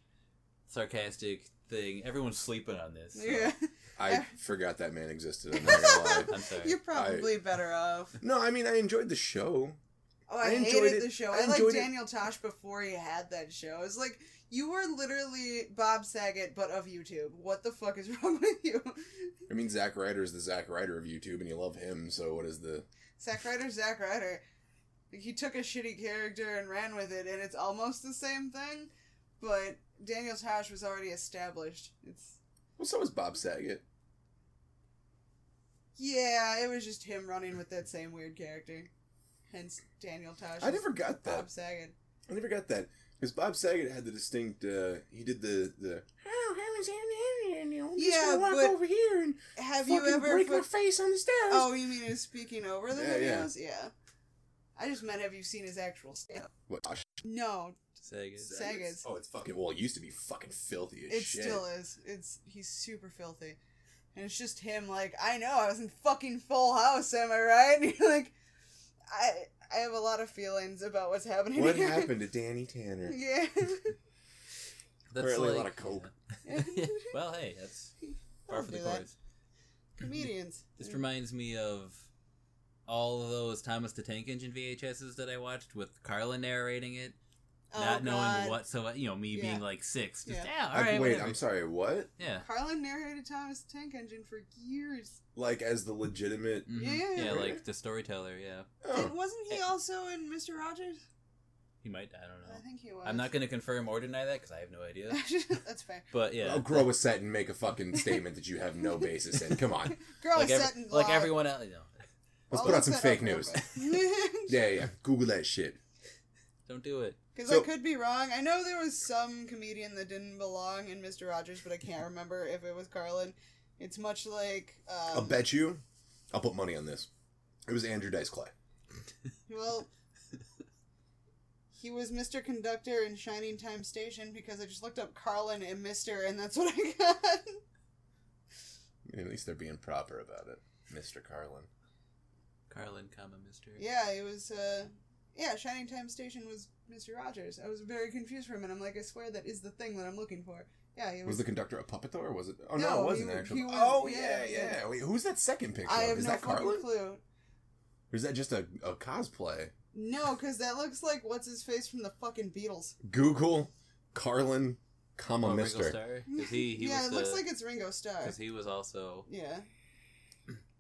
sarcastic thing. Everyone's sleeping on this. so- Yeah. I forgot that man existed. I'm not gonna lie. I'm sorry. You're probably better off. No, I mean I enjoyed the show. Oh, I, I enjoyed hated it. the show. I I, liked enjoyed it. Daniel Tosh before he had that show. It's like you were literally Bob Saget, but of YouTube. What the fuck is wrong with you? I mean Zack Ryder is the Zack Ryder of YouTube, and you love him. So what is the? Zack Ryder, Zack Ryder. He took a shitty character and ran with it, and it's almost the same thing. But Daniel Tosh was already established. It's Well, so was Bob Saget. yeah, it was just him running with that same weird character. Hence Daniel Tosh. I never got that. Bob Saget. I never got that because Bob Saget had the distinct. Uh, he did the the. Oh, Harry's I'm just Yeah, gonna walk but over here and Have you fucking ever break my face on the stairs. Oh, you mean his speaking over the Yeah, yeah. videos? Yeah. I just meant have you seen his actual stand? What? Josh No, Saget. Saget's. Oh, it's fucking. Well, it used to be fucking filthy as it shit. still is. It's he's super filthy, and it's just him. Like I know I was in fucking Full House. Am I right? And you're like, I I have a lot of feelings about what's happening. What here. happened to Danny Tanner? Yeah. that's Apparently a lot of coke. well, hey, that's par Don't for the do that. course. Comedians. This reminds me of all of those Thomas the Tank Engine VHSs that I watched with Carlin narrating it, Oh, not knowing God. whatsoever. You know, me Yeah. being like six. Just, Yeah. yeah, all I- right, wait, whatever. I'm sorry. What? Yeah. Carlin narrated Thomas the Tank Engine for years. Like as the legitimate? Mhm. Yeah, yeah, yeah, yeah. like the storyteller. Yeah, Oh, And wasn't he also in Mr. Rogers? he might. I don't know. I think he was. I'm not going to confirm or deny that because I have no idea. That's fair. But yeah, I'll grow a set and make a fucking statement that you have no basis in. Come on, Girl like, is every- set in like law. everyone else. You know, let's put out some fake news. Yeah, yeah. Google that shit. Don't do it. Because So- I could be wrong. I know there was some comedian that didn't belong in Mr. Rogers, but I can't remember if it was Carlin. It's much like. Um, I'll bet you. I'll put money on this. It was Andrew Dice Clay. Well, he was Mr. Conductor in Shining Time Station because I just looked up Carlin and Mr. and that's what I got. I mean, at least they're being proper about it, Mr. Carlin. Carlin, comma Mister. yeah, it was. uh Yeah, Shining Time Station was Mr. Rogers. I was very confused for him, and I'm like, I swear that is the thing that I'm looking for. Yeah, he Was was. the conductor a puppet though, or was it? Oh no, No, it wasn't he- actually. he was- oh yeah, yeah, yeah. yeah. Wait, who's that second picture? I have is no that fucking Carlin? clue. Or is that just a, a cosplay? No, because that looks like what's his face from the fucking Beatles. Google Carlin, comma Oh, Ringo Mister. Starr. He, he yeah, was it the, looks like it's Ringo Starr. Because he was also Yeah.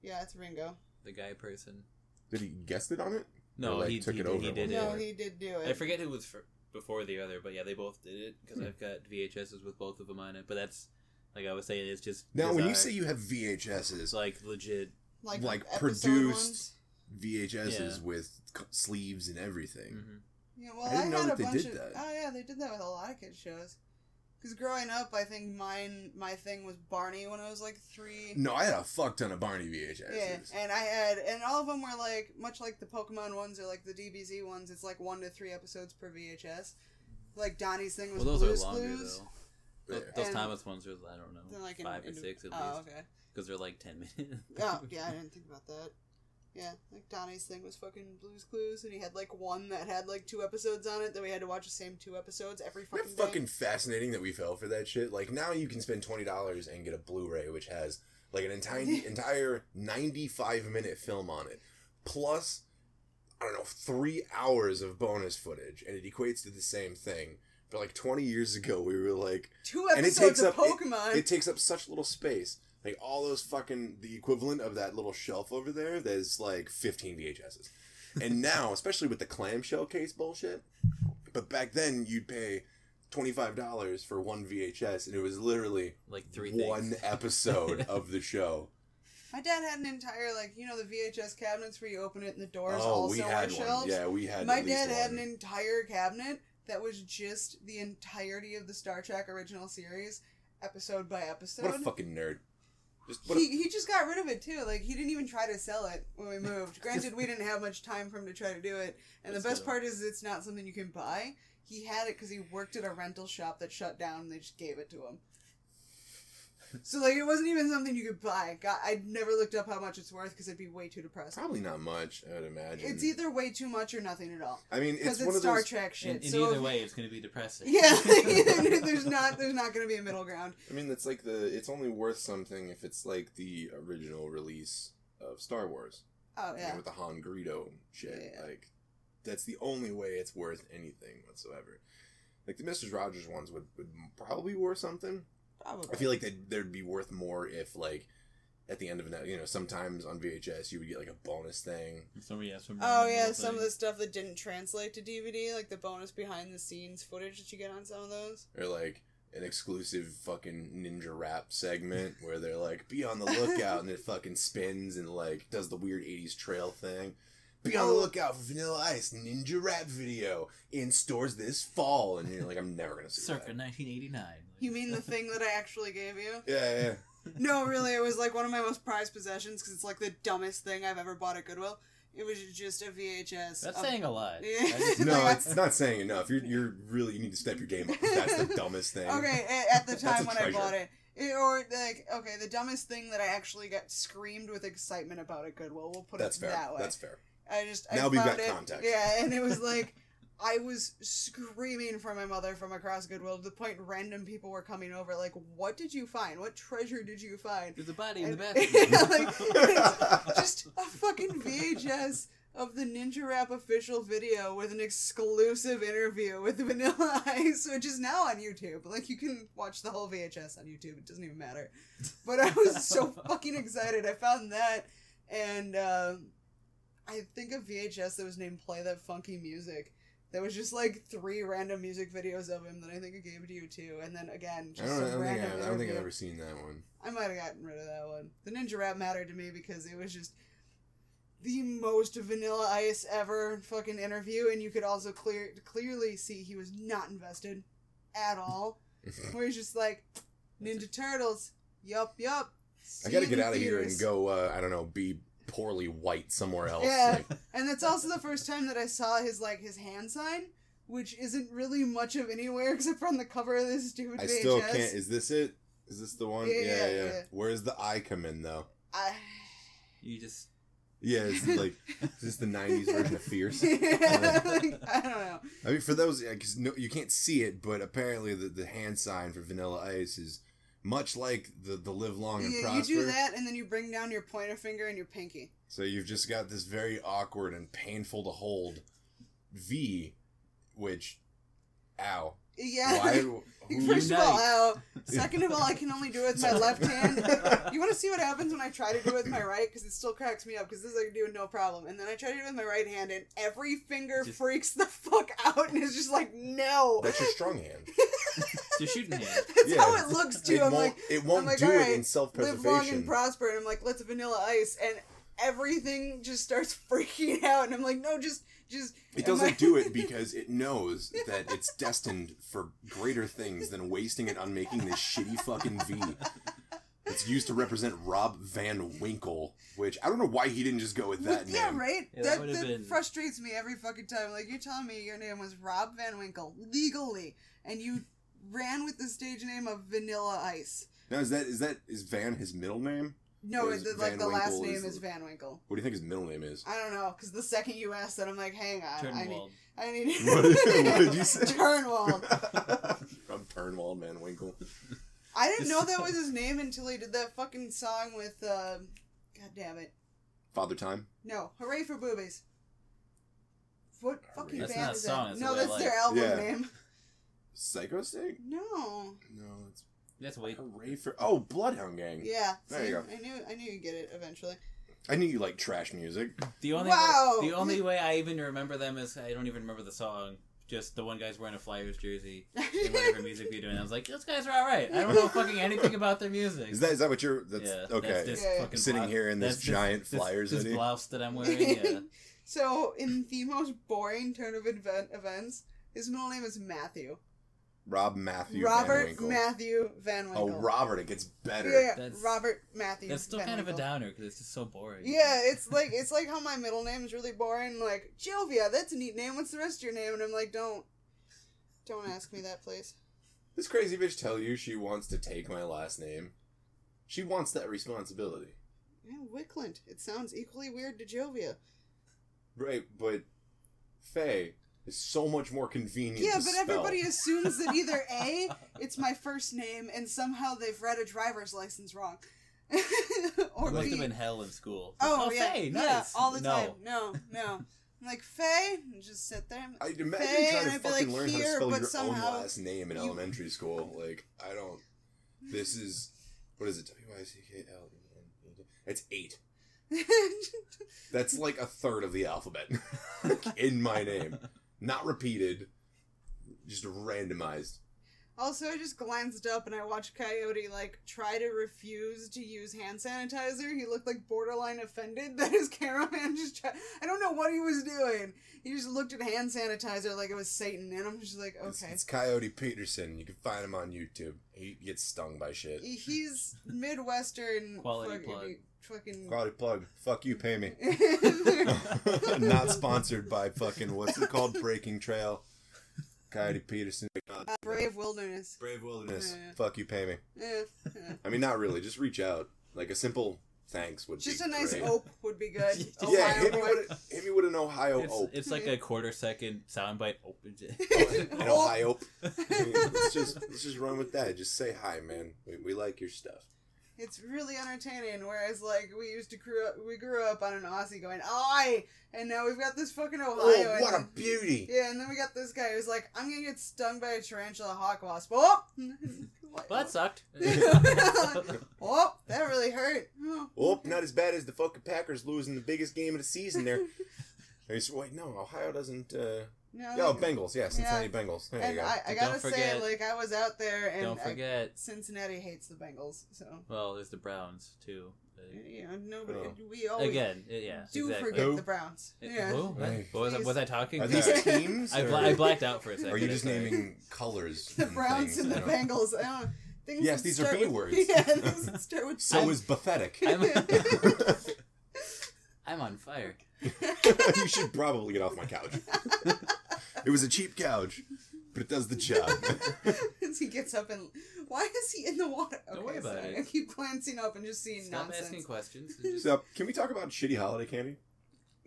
Yeah, it's Ringo. the guy person. Did he guessed it on it? No, like, he took he it did, over he did day. No, it. he did do it. I forget who was for, before the other, but yeah, they both did it because Hmm. I've got VHSs with both of them on it. But that's like I was saying, it's just Now, when you say you have VHSs, like legit. like like produced ones. VHSs Yeah. with c- sleeves and everything. mhm. Yeah, well, I I, didn't know had that a they bunch did of. that. Oh yeah, they did that with a lot of kids shows. Because growing up, I think mine my thing was Barney when I was like three. No, I had a fuck ton of Barney VHSs. Yeah, and I had, and all of them were like much like the Pokemon ones or like the DBZ ones. It's like one to three episodes per VHS. Like Donnie's thing was Well, those Blue's are longer Clues. though. Those, Yeah. those And- Thomas ones are I don't know They're like in- five or in- six at Oh, least okay. because they're like ten minutes. Oh, yeah, I didn't think about that. Yeah, like Donnie's thing was fucking Blue's Clues, and he had like one that had like two episodes on it that we had to watch the same two episodes every Isn't fucking day. fucking fascinating that we fell for that shit? Like now you can spend twenty dollars and get a Blu-ray which has like an entire entire ninety-five minute film on it, plus I don't know three hours of bonus footage, and it equates to the same thing. But like twenty years ago, we were like, Two and it episodes takes of up it- Pokemon. It, takes up such little space. Like all those fucking the equivalent of that little shelf over there. There's like fifteen VHSs. and now, especially with the clamshell case bullshit, but back then you'd pay twenty five dollars for one VHS, and it was literally Like three one things. episode of the show. My dad had an entire like you know the VHS cabinets where you open it and the doors oh, also we are had shelves. Yeah, we had. My at least dad had an entire cabinet that was just the entirety of the Star Trek original series, episode by episode. What a fucking nerd! Just he, he just got rid of it too. Like he didn't even try to sell it when we moved. Granted, we didn't have much time for him to try to do it. And the best part is it's not something you can buy. He had it because he worked at a rental shop that shut down, and they just gave it to him. So like it wasn't even something you could buy. God, I never looked up how much it's worth because it'd be way too depressing. probably not much. I would imagine. It's either way too much or nothing at all. I mean, Because it's it's, one of Star those. Trek shit. In, in so either if- way, it's going to be depressing. yeah, there's not there's not going to be a middle ground. I mean, it's like the. It's only worth something if it's like the original release of Star Wars. Oh you know, yeah. with the Han Greedo shit. Yeah. Like, that's the only way it's worth anything whatsoever. Like the Mrs. Rogers ones would, would probably worth something. Probably. I feel like they'd, they'd be worth more if like at the end of it, you know, sometimes on VHS you would get like a bonus thing. Somebody has some. Oh yeah, little some of the stuff that didn't translate to DVD, like the bonus behind the scenes footage that you get on some of those. or like an exclusive fucking ninja rap segment where they're like, "Be on the lookout," and it fucking spins and like does the weird '80s trail thing. Be on the lookout for Vanilla Ice ninja rap video in stores this fall, and you're like, "I'm never gonna see that. Circa that." 1989. You mean the thing that I actually gave you? Yeah, yeah. No, really, it was like one of my most prized possessions because it's like the dumbest thing I've ever bought at Goodwill. It was just a VHS. That's of- saying a lot. Yeah. No, it's not saying enough. You're you're really you need to step your game up. That's the dumbest thing. Okay, at the time a when I treasure. bought it. It- Or like, okay, the dumbest thing that I actually got screamed with excitement about at Goodwill. We'll put That's it fair. that way. That's fair. I just I Now we've found got it, context. Yeah, and it was like I was screaming for my mother from across Goodwill to the point random people were coming over. Like, what did you find? What treasure did you find? There's a body in the And- bathroom. Yeah, like, it's just a fucking VHS of the Ninja Rap official video with an exclusive interview with Vanilla Ice, which is now on YouTube. Like you can watch the whole VHS on YouTube. It doesn't even matter. But I was so fucking excited. I found that, and um I think a VHS that was named "Play That Funky Music." There was just like three random music videos of him that I think I gave to you too, and then again I just don't, I don't, think, random I, I don't think I've ever seen that one. I might have gotten rid of that one. The Ninja Rap mattered to me because it was just the most vanilla ice ever fucking interview, and you could also clear clearly see he was not invested at all. Where he's just like, Ninja Turtles, yup, yup. I gotta get out of here and go. Uh, I don't know, be poorly white somewhere else. Yeah. Like, And that's also the first time that I saw his like his hand sign, which isn't really much of anywhere except for on the cover of this stupid I VHS. still can't. Is this it? Is this the one? Yeah, Yeah, yeah, yeah. yeah. Where's the eye come in though? I... You just Yeah, it's like is this the '90s version of Fierce? yeah, like, I don't know. I mean, for those, because no, you can't see it, but apparently the, the hand sign for Vanilla Ice is much like the the live long and You, you do that, and then you bring down your pointer finger and your pinky. So you've just got this very awkward and painful to hold V, which, ow. Yeah. Why? Who, First of all, ow. Second of all, I can only do it with my left hand. You want to see what happens when I try to do it with my right? Because it still cracks me up. Because this I can do no problem. And then I try to do it with my right hand, and every finger Just- freaks the fuck out, and it's just like, no. That's your strong hand. It's your shooting hand. That's Yeah. how it looks too. It I'm like, it won't I'm like, do alright, it in self preservation. live long and prosper, and I'm like, let's vanilla ice, and everything just starts freaking out, and I'm like, no, just, just. It doesn't I- do it because it knows that it's destined for greater things than wasting it on making this shitty fucking V. It's used to represent Rob Van Winkle, which I don't know why he didn't just go with that Well, yeah, name. right. Yeah, that that that been- frustrates me every fucking time. Like you're telling me your name was Rob Van Winkle legally, and you ran with the stage name of Vanilla Ice. Now is that is that is Van his middle name? No, Or it, is like Van the last Winkle name is- is Van Winkle. What do you think his middle name is? I don't know, because the second you asked that, I'm like, hang on, I need, I need. What did- what did you say? Turnwald. Rob Turnwald Van Winkle. I didn't know that was his name until he did that fucking song with. Uh, God damn it! Father Time. No, hooray for boobies. What fucking That's band not a is song, that? that's no, the way that's their album Yeah. name. Psycho State? No. No, it's That's way. Hooray for Oh, Bloodhound Gang. Yeah. There see, you go. I knew I knew you'd get it eventually. I knew you like trash music. The only Wow. way, the only way I even remember them is I don't even remember the song. Just the one guy's wearing a Flyers jersey in whatever music video, and I was like, "Those guys are all right." I don't know fucking anything about their music. Is that is that what you're? That's yeah, okay. That's this Yeah. fucking Sitting blouse- here in this that's giant this, Flyers this hoodie. blouse that I'm wearing. Yeah. So, in the most boring turn of event events, his middle name is Matthew. Rob Matthew. Robert Van Winkle. Matthew Van oh, Winkle. Oh, Robert, it gets better. Yeah, yeah, That's- Robert Matthew. That's still Van kind of a downer because it's just so boring. Yeah, it's like it's like how my middle name is really boring. Like Jovia, that's a neat name. What's the rest of your name? And I'm like, don't, don't ask me that, please. This crazy bitch tell you she wants to take my last name. She wants that responsibility. Yeah, Wickland. It sounds equally weird to Jovia. Right, but Faye is so much more convenient. Yeah, to but spell. everybody assumes that either A, it's my first name, and somehow they've read a driver's license wrong, or It must B. have been hell in school. Oh, oh, yeah, Faye, yeah, nice. all the no. time. No, no. I'm like Faye, and just sit there. I'd imagine Faye, trying to I'd fucking like, learn how to spell your somehow own last name in you- elementary school. Like, I don't. This is what is it? W I C K L E N D. It's eight. That's like a third of the alphabet in my name, not repeated, just randomized. Also, I just glanced up and I watched Coyote like try to refuse to use hand sanitizer. He looked like borderline offended that his cameraman just tried. I don't know what he was doing. He just looked at hand sanitizer like it was Satan, and I'm just like, okay. it's Coyote Peterson. You can find him on YouTube. He gets stung by shit. He's Midwestern. Quality fucking, plug. Fucking. Quality plug. Fuck you, pay me. Not sponsored by fucking what's it called? Breaking Trail. Coyote Peterson. Uh, Brave Wilderness. Brave Wilderness. Yeah. Fuck you, pay me. Eh, eh. I mean, not really. Just reach out. Like a simple thanks would Just be a nice great. ope would be good. Yeah, Yeah, hit me, with a, hit me with an Ohio It's, ope. it's like a quarter second soundbite. Open An Ohio ope. I mean, let's just let's just run with that. Just say hi, man. We, we like your stuff. It's really entertaining. Whereas, like, we used to grew up, we grew up on an Aussie going, "Oi!" and now we've got this fucking Ohio. Oh, and what a beauty! Yeah, and then we got this guy who's like, "I'm gonna get stung by a tarantula hawk wasp." Oh, Well, that sucked. oh, that really hurt. Oh. Oh, not as bad as the fucking Packers losing the biggest game of the season there. Hey, so wait, no, Ohio doesn't. uh No, Oh, like- Bengals, yeah, Cincinnati Bengals. There you and go. I, I gotta say, like, I was out there, and Don't I- forget. Cincinnati hates the Bengals, so Well, there's the Browns too. Yeah, know, nobody. Oh. We always Again, yeah, do exactly. forget Who? the Browns. It- Yeah. who? What? Was, I, was I talking? Are these teams? I, or bla- I blacked out for a second. Are you just sorry. naming colors? The Browns things? and the Bengals. I don't, things Yes, these are B with- words. Yeah, things start with So I'm- is pathetic. I'm, I'm on fire. you should probably get off my couch. It was a cheap couch, but it does the job. As he gets up and why is he in the water? Don't Okay, worry about sorry. it. I keep glancing up and just seeing Stop nonsense. asking questions. and just so, can we talk about shitty holiday candy?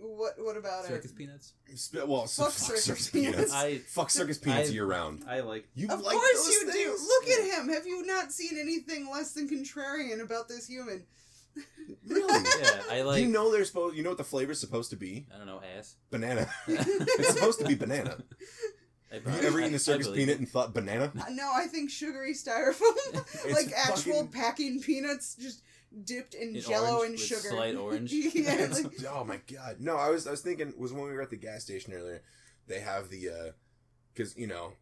What What about circus it? peanuts. Sp- Well, so Fuck fuck, circus circus peanuts. peanuts. I fuck circus peanuts I- year round. I like. You Of like course those you do. things? Look at him. Have you not seen anything less than contrarian about this human? Really? Yeah, I like. Do you know they're supposed? You know what the flavor's supposed to be? I don't know ass. Banana. it's supposed to be banana. I Have probably- you ever I- eaten I a circus believe peanut it. and thought banana? Uh, no, I think sugary styrofoam, It's like actual fucking- packing peanuts, just dipped in, In Jello orange and with sugar. slight orange. yeah, It's- like, oh my god! No, I was I was thinking was when we were at the gas station earlier. They have the because you know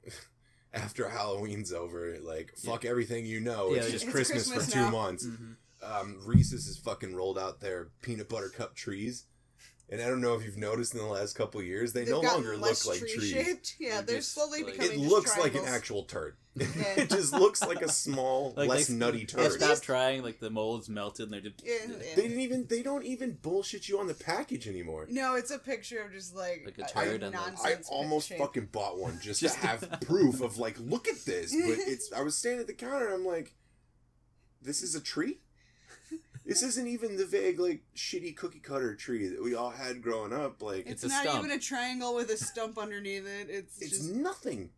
after Halloween's over, like fuck everything you know. Yeah, it's just it's Christmas, Christmas for two now. months. Mhm. Um, Reese's has fucking rolled out their peanut butter cup trees. And I don't know if you've noticed in the last couple years, they they've no longer less look like tree trees. shaped. Yeah, They're they're just, slowly like- becoming. It just looks like an actual turd. Yeah. it just looks like a small, Like less they, nutty They turd. stopped trying. Like the mold's melted, and they're just. Yeah, yeah. They didn't even. They don't even bullshit you on the package anymore. No, it's a picture of just like, Like a a, turd on the- I almost shape. fucking bought one just, Just- to have proof of like, look at this. But it's. I was standing at the counter. and I'm like, this is a tree. This isn't even the vague like shitty cookie cutter tree that we all had growing up. Like It's, It's a not stump. even a triangle with a stump underneath it. It's, it's just nothing.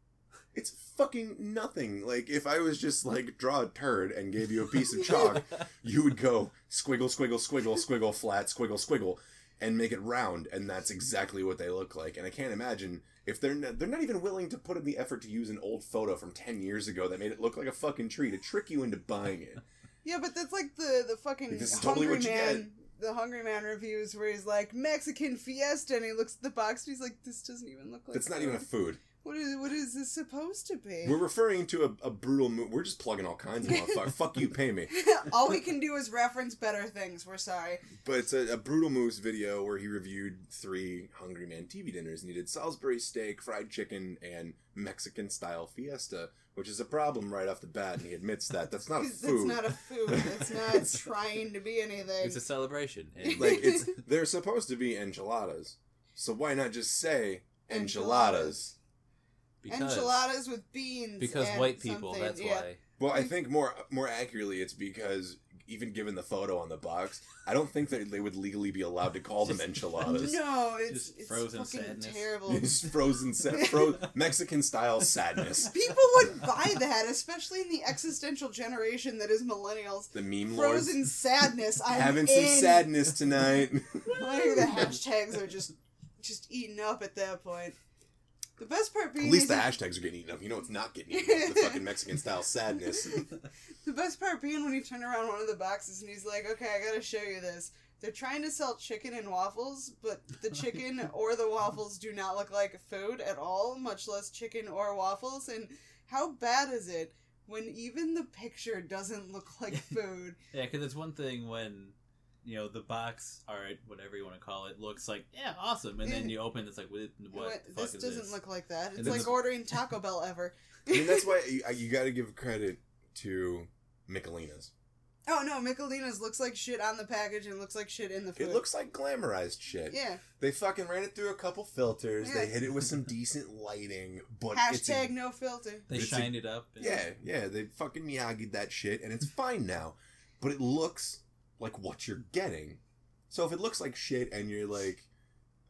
It's fucking nothing. Like if I was just like draw a turd and gave you a piece of chalk, you would go squiggle, squiggle, squiggle, squiggle, flat, squiggle, squiggle, and make it round, and that's exactly what they look like. And I can't imagine if they're not, they're not even willing to put in the effort to use an old photo from ten years ago that made it look like a fucking tree to trick you into buying it. Yeah, but that's like the the fucking totally hungry what man the Hungry Man reviews where he's like Mexican Fiesta, and he looks at the box and he's like, "This doesn't even look like." It's not even a food. What is what is this supposed to be? We're referring to a, a Brutalmoose. We're just plugging all kinds of motherfuckers. Fuck you, pay me. All we can do is reference better things. We're sorry. But it's a, a Brutalmoose video where he reviewed three Hungry Man TV dinners, and he did Salisbury steak, fried chicken, and Mexican style fiesta, which is a problem right off the bat. And he admits that that's not a That's food. not a food. That's not trying to be anything. It's a celebration. And like it's they're supposed to be enchiladas, so why not just say enchiladas? because Enchiladas with beans. because and white people. something, That's yeah. why. Well, I think more more accurately, it's because even given the photo on the box, I don't think that they would legally be allowed to call them Just- enchiladas. No, it's, Just it's frozen fucking sadness. terrible. It's frozen, sa- fro- Mexican style sadness. People would buy that, especially in the existential generation that is millennials. The meme Frozen lords sadness. I'm having some sadness tonight. Like the hashtags are just just eaten up at that point. The best part being At least the hashtags are getting eaten up. You know it's not getting eaten up. The fucking Mexican style sadness. The best part being when you turn around one of the boxes and he's like, "Okay, I gotta show you this." They're trying to sell chicken and waffles, but the chicken or the waffles do not look like food at all, much less chicken or waffles. And how bad is it when even the picture doesn't look like food? Yeah, because it's one thing when you know the box art, whatever you want to call it, looks like yeah, awesome, and then you open, it's like what, what What- the fuck this is doesn't this? look like that. It's like the- ordering Taco Bell ever. I mean that's why you, you got to give credit to Michelinas. Oh no, Michelina's looks like shit on the package and looks like shit in the food. It looks like glamorized shit. yeah. They fucking ran it through a couple filters. They hit it with some decent lighting, but it's a- Hashtag no filter. They It's a- shined it up. and- Yeah, yeah, they fucking Miyagi'd that shit, and it's fine now. But it looks like what you're getting. So if it looks like shit, and you're like,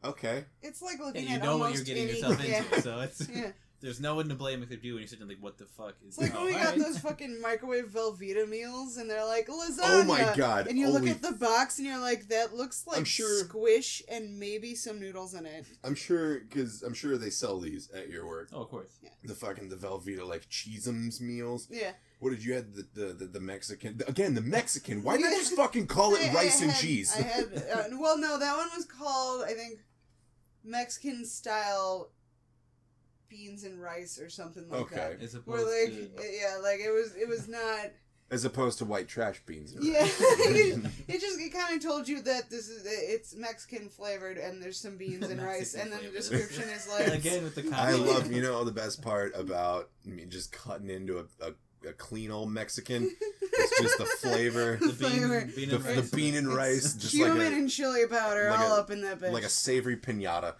okay, It's like Yeah, you at know what you're getting any- yourself into, yeah. so it's Yeah. there's no one to blame except you when you're sitting like, what the fuck is? It's like oh, when we got alright. those fucking microwave Velveeta meals, and they're like lasagna. Oh my God, And you look at the box, and you're like, that looks like I'm sure- squish and maybe some noodles in it. I'm sure because I'm sure they sell these at your work. Oh, of course. Yeah. The fucking the Velveeta like Cheesums meals. Yeah. What did you have? The the, the, the Mexican again the Mexican. Why not just fucking call it I- I rice and had- cheese? I had. Uh, well, no, that one was called I think Mexican style beans and rice or something like Okay. that. As Where opposed like to yeah, like it was it was not As opposed to white trash beans. Yeah, it, it just it kind of told you that this is it's Mexican flavored and there's some beans and rice, and then the description is like again with the I love you know the best part about me just cutting into a, a, a clean old Mexican. It's just the flavor, the flavor. bean, bean the, and the rice. bean and It's rice, just cumin like a, and chili powder like all a- up in that bitch. like a savory pinata,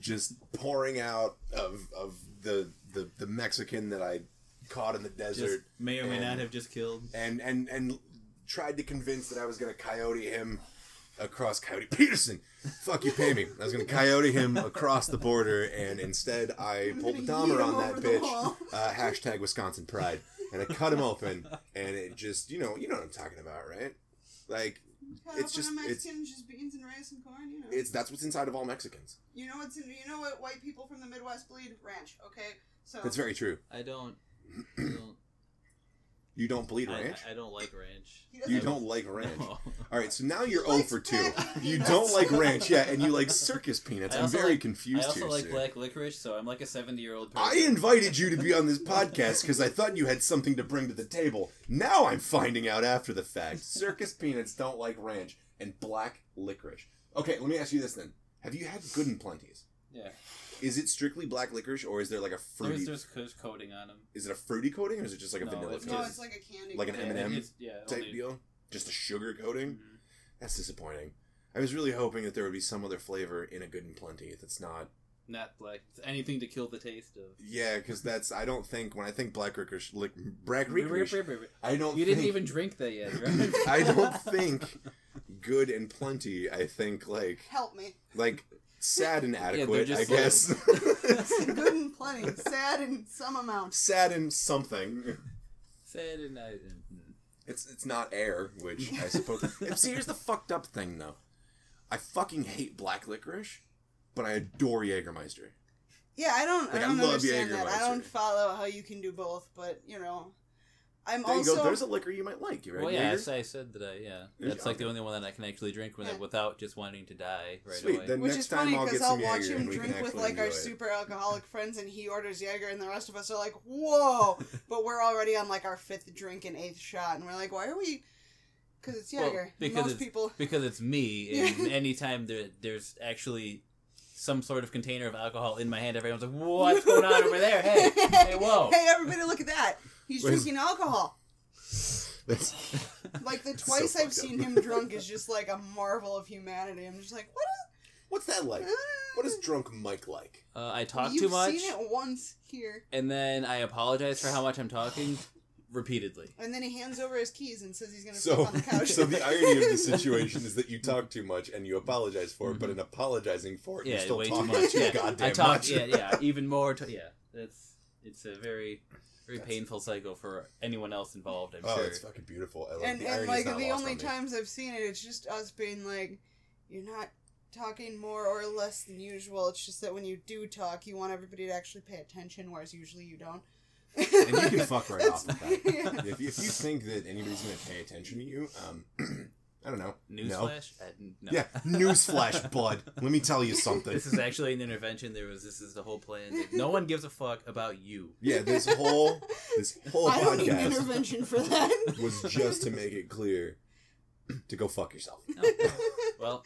just pouring out of of the the, the Mexican that I caught in the just desert may or may and- not have just killed. and and and tried to convince that I was gonna coyote him across Coyote Peterson. Fuck you, pay me. I was gonna coyote him across the border, and instead I pulled the gonna Dahmer on that bitch. Uh, hashtag Wisconsin Pride, and I cut him open, and it just you know you know what I'm talking about, right? Like Cut it's up just- a it's- just beans and rice and corn. You know, it's that's what's inside of all Mexicans. you know what's in, you know what white people from the Midwest bleed ranch. Okay, so That's very true. I don't. I don't, You don't bleed ranch. I don't like ranch. You don't like ranch. No. All right, so now you're He 0 for 2. black You don't like ranch, yeah, and you like circus peanuts. I I'm also very like- confused I also here. like sir. black licorice, so I'm like a 70 year old person. I person. invited you to be on this podcast because I thought you had something to bring to the table. Now I'm finding out after the fact. Circus peanuts don't like ranch and black licorice. Okay, let me ask you this then. Have you had good and plenties? Yeah. Is it strictly black licorice or is there like a fruity? There's, there's, there's coating on them. Is it a fruity coating or is it just like a No, vanilla it's No, it's like a candy. Like an. M&M? Yeah, type only, deal? Just a sugar coating? Mhm. That's disappointing. I was really hoping that there would be some other flavor in a good and plenty that's not. Not black. Anything to kill the taste of. Yeah, because that's I don't think when I think black licorice, lic, black licorice, I don't. You didn't even drink that yet, right? I don't think good and plenty. I think like Help me. like sad and adequate. just I guess Good and plenty. Sad in some amount. sad in something. Sad and uh, I. Hmm. It's it's not air, which I suppose. See, here's the fucked up thing though. I fucking hate black licorice, but I adore Jägermeister. Yeah, I don't. Like, I I don't love understand that. I don't follow how you can do both, but you know, I'm There also go. There's a liquor you might like. Right? Well, yeah, I, Jaeger? said- I said that. I, yeah, There's- that's like the only one that I can actually drink with Yeah. without just wanting to die right Sweet, away. then- Which Next is time funny I'll because I'll watch Jaeger him and we can drink with like our it. super alcoholic friends, and he orders Jaeger, and the rest of us are like, "Whoa!" but we're already on like our fifth drink and eighth shot, and we're like, "Why are we?" Because it's Well, because Most it's- people. because it's me, and anytime there, there's actually some sort of container of alcohol in my hand, everyone's like, "What's going on over there? Hey, hey, whoa!" Hey, everybody, look at that! He's Where's- drinking alcohol. Like the So twice I've fucked up. seen him drunk is just like a marvel of humanity. I'm just like, what? what's that like? What is drunk Mike like? Uh, I talk You've too much, seen it once here, and then I apologize for how much I'm talking repeatedly. and then he hands over his keys and says he's gonna So, sleep on the couch. so the irony of the situation is that you talk too much and you apologize for it, but Mhm. in apologizing for it, Yeah, you're still way too talking much. too Yeah, goddamn I talk. much. Yeah, yeah, even more. To, yeah, that's it's a very, very That's- painful cycle for anyone else involved. I'm Oh, sure. it's fucking beautiful. I love and the and like not the lost only on times I've seen it, it's just us being like, you're not talking more or less than usual. It's just that when you do talk, you want everybody to actually pay attention, whereas usually you don't. And you can fuck right off with that. Yeah. If, if you think that anybody's going to pay attention to you, um, I don't know. No. Newsflash. Uh, no. Yeah, newsflash, bud. Let me tell you something. This is actually an intervention. There was this is the whole plan. No one gives a fuck about you. Yeah, this whole this whole I don't need podcast intervention for that. was just to make it clear to go fuck yourself. Well,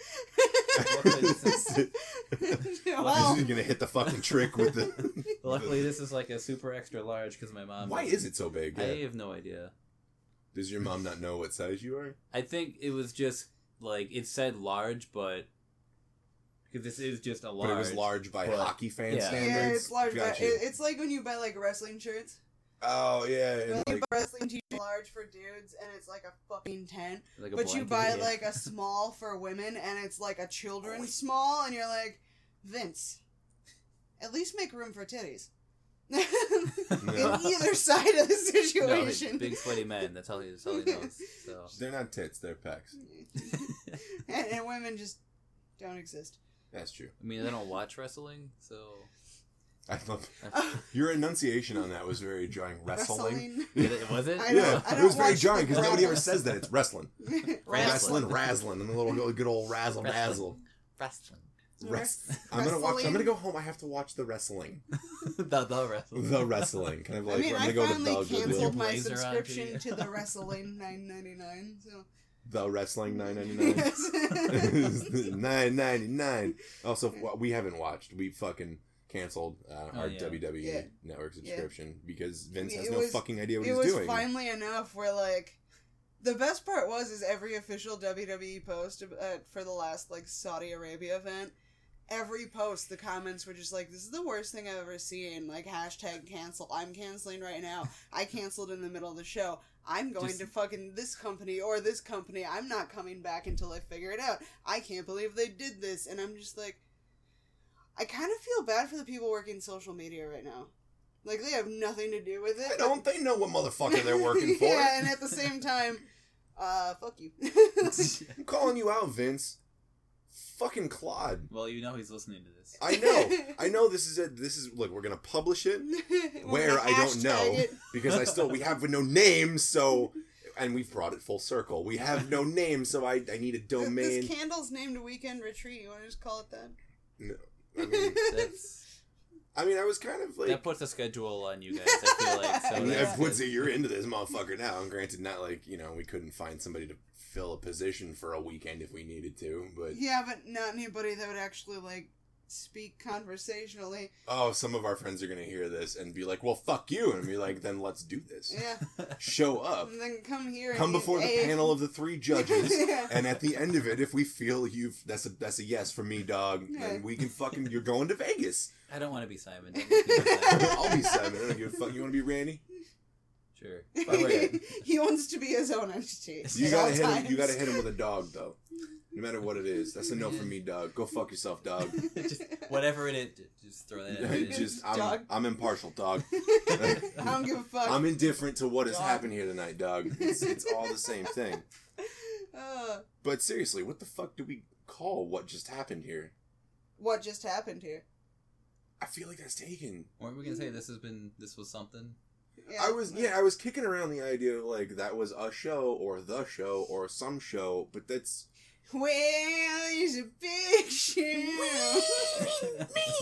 luckily this is, well, You're gonna hit the fucking trick with the. luckily this is like a super extra large because my mom. Why is it so big? I have no idea. Does your mom not know what size you are? I think it was just like it said large, but because this is just a large. But it was large by but- hockey fan yeah. standards. yeah, it's large. But Gotcha. it, it's like when you buy like wrestling shirts. oh yeah, You and like, buy wrestling t-shirt large for dudes, and it's like a fucking ten. Like a But you buy yeah. like a small for women, and it's like a children's small, and you're like, Vince, at least make room for titties. In either side of the situation. no, situation. big sweaty men. That's all he. That's all he knows. So they're not tits, they're pecs. and, and women just don't exist. That's true. I mean, I don't watch wrestling, so I love your enunciation on that was very jarring. Wrestling. Did it- was it? I don't- Yeah, it was very watch jarring because nobody ever says that. It's wrestling, Wrestling. wrestling, razzling, and a little good old razzle Wrestling. razzle. wrestling. Rest- I'm gonna watch. I'm gonna go home. I have to watch the wrestling. the the wrestling. The wrestling. Kind of like I mean, I'm gonna go to finally Belgium. With your canceled my blazer subscription to the wrestling nine ninety nine. So The wrestling nine ninety nine. yes. Nine ninety nine. Also, we haven't watched. We fucking canceled uh, Oh, our yeah. WWE Yeah. Network subscription because Vince mean, has no was- fucking idea what he's doing. it he's was doing. finally enough where like the best part was is every official WWE post uh, for the last like Saudi Arabia event. Every post, the comments were just like, "This is the worst thing I've ever seen." Like hashtag cancel. I'm canceling right now. I canceled in the middle of the show. I'm going Just- to fucking this company or this company. I'm not coming back until I figure it out. I can't believe they did this, and I'm just like, I kind of feel bad for the people working social media right now. Like they have nothing to do with it. I don't. They know what motherfucker they're working for. yeah, and at the same time, uh, fuck you. I'm calling you out, Vince. Fucking Claude. Well, you know he's listening to this. I know. I know. This is it. This is look. We're gonna publish it where I don't know it. because I still we have no name. So, and we've brought it full circle. We have no name, so I I need a domain. This candle's named Weekend Retreat. You want to just call it that? No. I mean, That's I mean, I was kind of like. that puts a schedule on you guys. I feel like so. I mean, I would say you're into this motherfucker now. And granted, not like you know we couldn't find somebody to fill a position for a weekend if we needed to, but yeah, but not anybody that would actually like speak conversationally. oh, some of our friends are gonna hear this and be like, "Well, fuck you," and be like, "Then let's do this. Yeah, Show up, and then come here. come and before the eat a- panel of the three judges." yeah. And at the end of it, if we feel you've that's a that's a yes for me, dog, Yeah. then we can fucking you're going to Vegas. I don't want to be Simon. Don't make me Simon. I'll be Simon. I don't give a fuck. You want to be Randy? Sure. he wants to be his own entity. You gotta all hit him. You gotta hit him with a dog though. No matter what it is, that's a no from me, dog. Go fuck yourself, dog. just whatever it is, just throw that. in. Just I'm Dog. I'm impartial, dog. I don't give a fuck. I'm indifferent to what has happened here tonight, dog. It's, it's all the same thing. Uh, But seriously, what the fuck do we call what just happened here? what just happened here? I feel like that's taken. Weren't we gonna say this has been this was something? Yeah. I was yeah, I was kicking around the idea of like that was a show or the show or some show, but that's Well, it's a big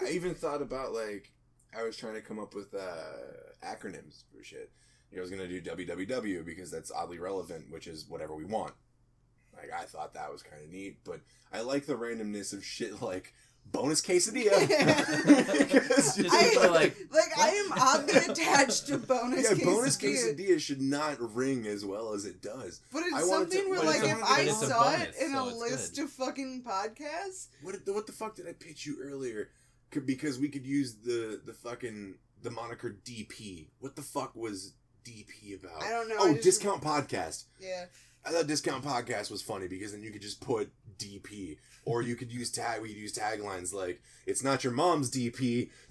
show. I even thought about like I was trying to come up with uh, acronyms for shit. You know, I was gonna do WWW because that's oddly relevant, which is whatever we want. Like I thought that was kind of neat, but I like the randomness of shit like bonus quesadilla. Because Just I- people are like, like I am oddly attached to bonus. yeah, bonus quesadilla. quesadilla should not ring as well as it does. But it's I wanted to- something where, like, if I saw bonus, it in a so it's list good. of fucking podcasts, What the, what the fuck did I pitch you earlier? Because we could use the the fucking the moniker DP. What the fuck was DP about? I don't know. Oh, I just- discount podcast. Yeah. I thought discount podcast was funny because then you could just put DP, or you could use tag. We could use taglines like "It's not your mom's DP."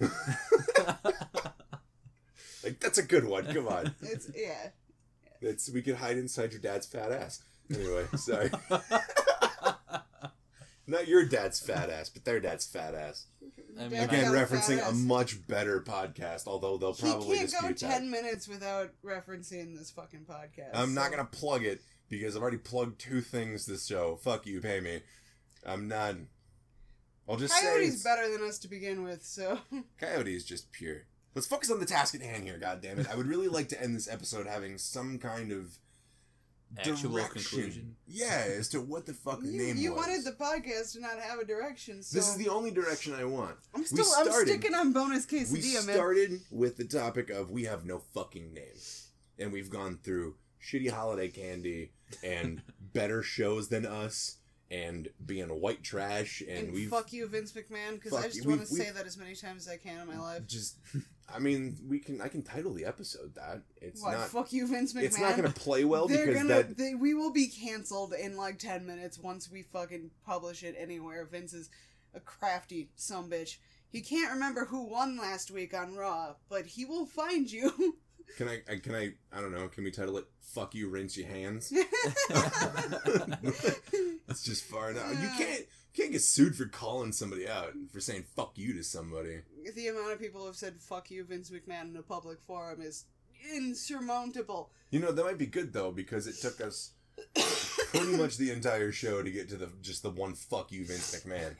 like that's a good one. Come on, It's yeah. it's we could hide inside your dad's fat ass. Anyway, sorry, not your dad's fat ass, but their dad's fat ass. I mean, Again, referencing a much better podcast, although they'll probably he can't go dispute ten that. minutes without referencing this fucking podcast. I'm not so- gonna plug it because I've already plugged two things this show. Fuck you, pay me. I'm not. I'll just say Coyote's it's- better than us to begin with, so Coyote is just pure. Let's focus on the task at hand here. God damn it! I would really like to end this episode having some kind of Actual direction. conclusion. Yeah, as to what the fuck the you, name you was. wanted the podcast to not have a direction. So This is the only direction I want. I'm we still I'm sticking on bonus We quesadilla, man. started with the topic of we have no fucking name, and we've gone through shitty holiday candy and better shows than us and being white trash, and, And we've fuck you, Vince McMahon, because I just want to say that as many times as I can in my life. just. I mean, we can. I can title the episode that. It's what? not. fuck you, Vince McMahon. It's not going to play well They're because gonna. that. They, we will be canceled in like ten minutes once we fucking publish it anywhere. Vince is a crafty some bitch. He can't remember who won last week on Raw, but he will find you. Can I, I? Can I? I don't know. Can we title it "Fuck You, Rinse Your Hands"? it's just far enough. You can't. You can't get sued for calling somebody out for saying "fuck you" to somebody. the amount of people who have said "fuck you, Vince McMahon" in a public forum is insurmountable. You know that might be good though because it took us pretty much the entire show to get to the just the one "fuck you, Vince McMahon."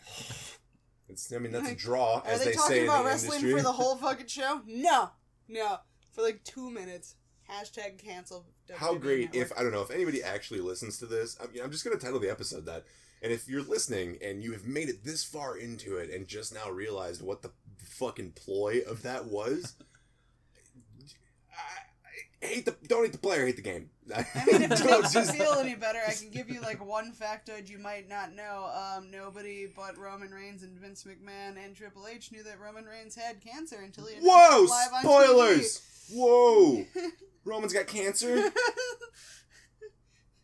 It's. I mean that's a draw, Are as they, they, talking say in about the wrestling industry. for the whole fucking show? No, no, for like two minutes. Hashtag cancel. How great if I don't know if anybody actually listens to this. I mean, I'm just gonna title the episode that. And if you're listening and you have made it this far into it and just now realized what the fucking ploy of that was, I, I hate the don't hate the player, hate the game. I mean, if it Don't makes you feel any better, I can give you like one factoid you might not know. Um, nobody but Roman Reigns and Vince McMahon and Triple H knew that Roman Reigns had cancer until he Whoa! live on Spoilers! Whoa! Roman's got cancer.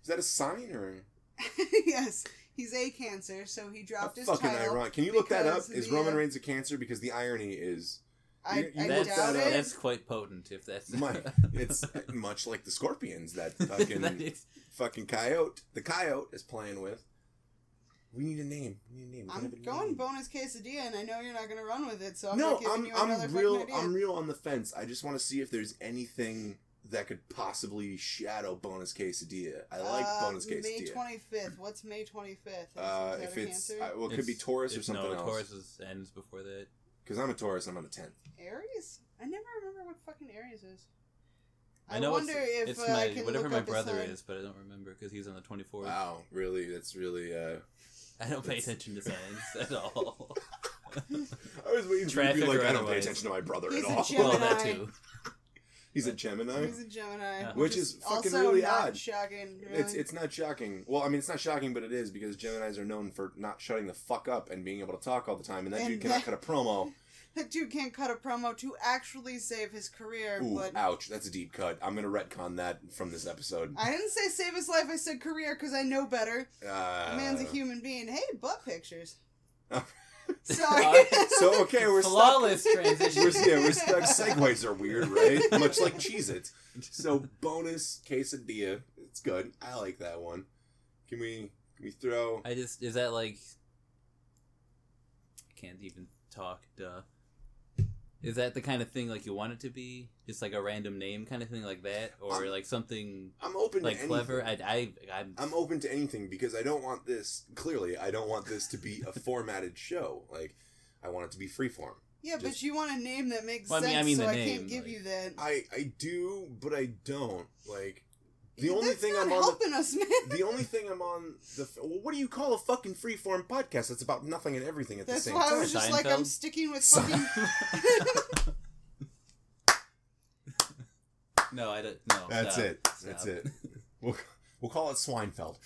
Is that a sign or yes, he's a cancer, so he dropped his fucking title. ironic? Can you look that up? because Is the, Roman uh, Reigns a cancer? Because the irony is I, You- you I look That's, doubt that up. it. that's quite potent if that's my, it's much like the Scorpions that fucking That is- fucking coyote. The coyote is playing with. We need a name. We need a name. We I'm a going name. bonus quesadilla, and I know you're not going to run with it, so I'm no, not giving I'm you another I'm real. idea. I'm real on the fence. I just want to see if there's anything that could possibly shadow bonus quesadilla. I like Uh, bonus May 25th. What's May 25th? Uh, Is that if a it's cancer? uh, well, it could be Taurus or it's- something no, else. Taurus is, ends before that. Because I'm a Taurus. I'm on the tenth. Aries? I never remember what fucking Aries is. I know wonder it's, if it's uh, my, I can whatever look my up brother is, but I don't remember because he's on the 24th. Wow, really? That's really. uh I don't pay That's- attention to signs at all. I was waiting for you to Traffic be like, I don't pay otherwise. attention to my brother He's at a all. Gemini. well, that too. He's a Gemini. He's a Gemini, Yeah. Which is fucking also really not odd. Shocking. Really. It's it's not shocking. Well, I mean, it's not shocking, but it is because Gemini's are known for not shutting the fuck up and being able to talk all the time, and that And dude cannot that- cut a promo. That dude can't cut a promo to actually save his career, Ooh, but ouch! That's a deep cut. I'm gonna retcon that from this episode. I didn't say save his life. I said career because I know better. Uh, The man's a human being. Hey, butt pictures. Sorry. So okay, we're Flawless stuck. transition. We're, yeah, we're stuck. Segways are weird, right? Much like Cheez-Its. So bonus quesadilla. It's good. I like that one. Can we can we throw? I just is that like I can't even talk. Duh. Is that the kind of thing like you want it to be? Just like a random name kind of thing like that, or Um, like something I'm open like to clever? anything. I I I'm, I'm open to anything because I don't want this. Clearly, I don't want this to be a formatted show. Like, I want it to be freeform. Yeah, but you want a name that makes Well, I mean- sense, I mean so the I name, can't give like- you that. I I do, but I don't. Like, the only That's thing not I'm on. helping us, man. The, the only thing I'm on the. Well, what do you call a fucking freeform podcast? That's about nothing and everything at the same time? That's same why I time. was just like, I'm sticking with Se- fucking. no, I don't. No, That's stop. it. That's it. We'll we'll call it Swinefeld.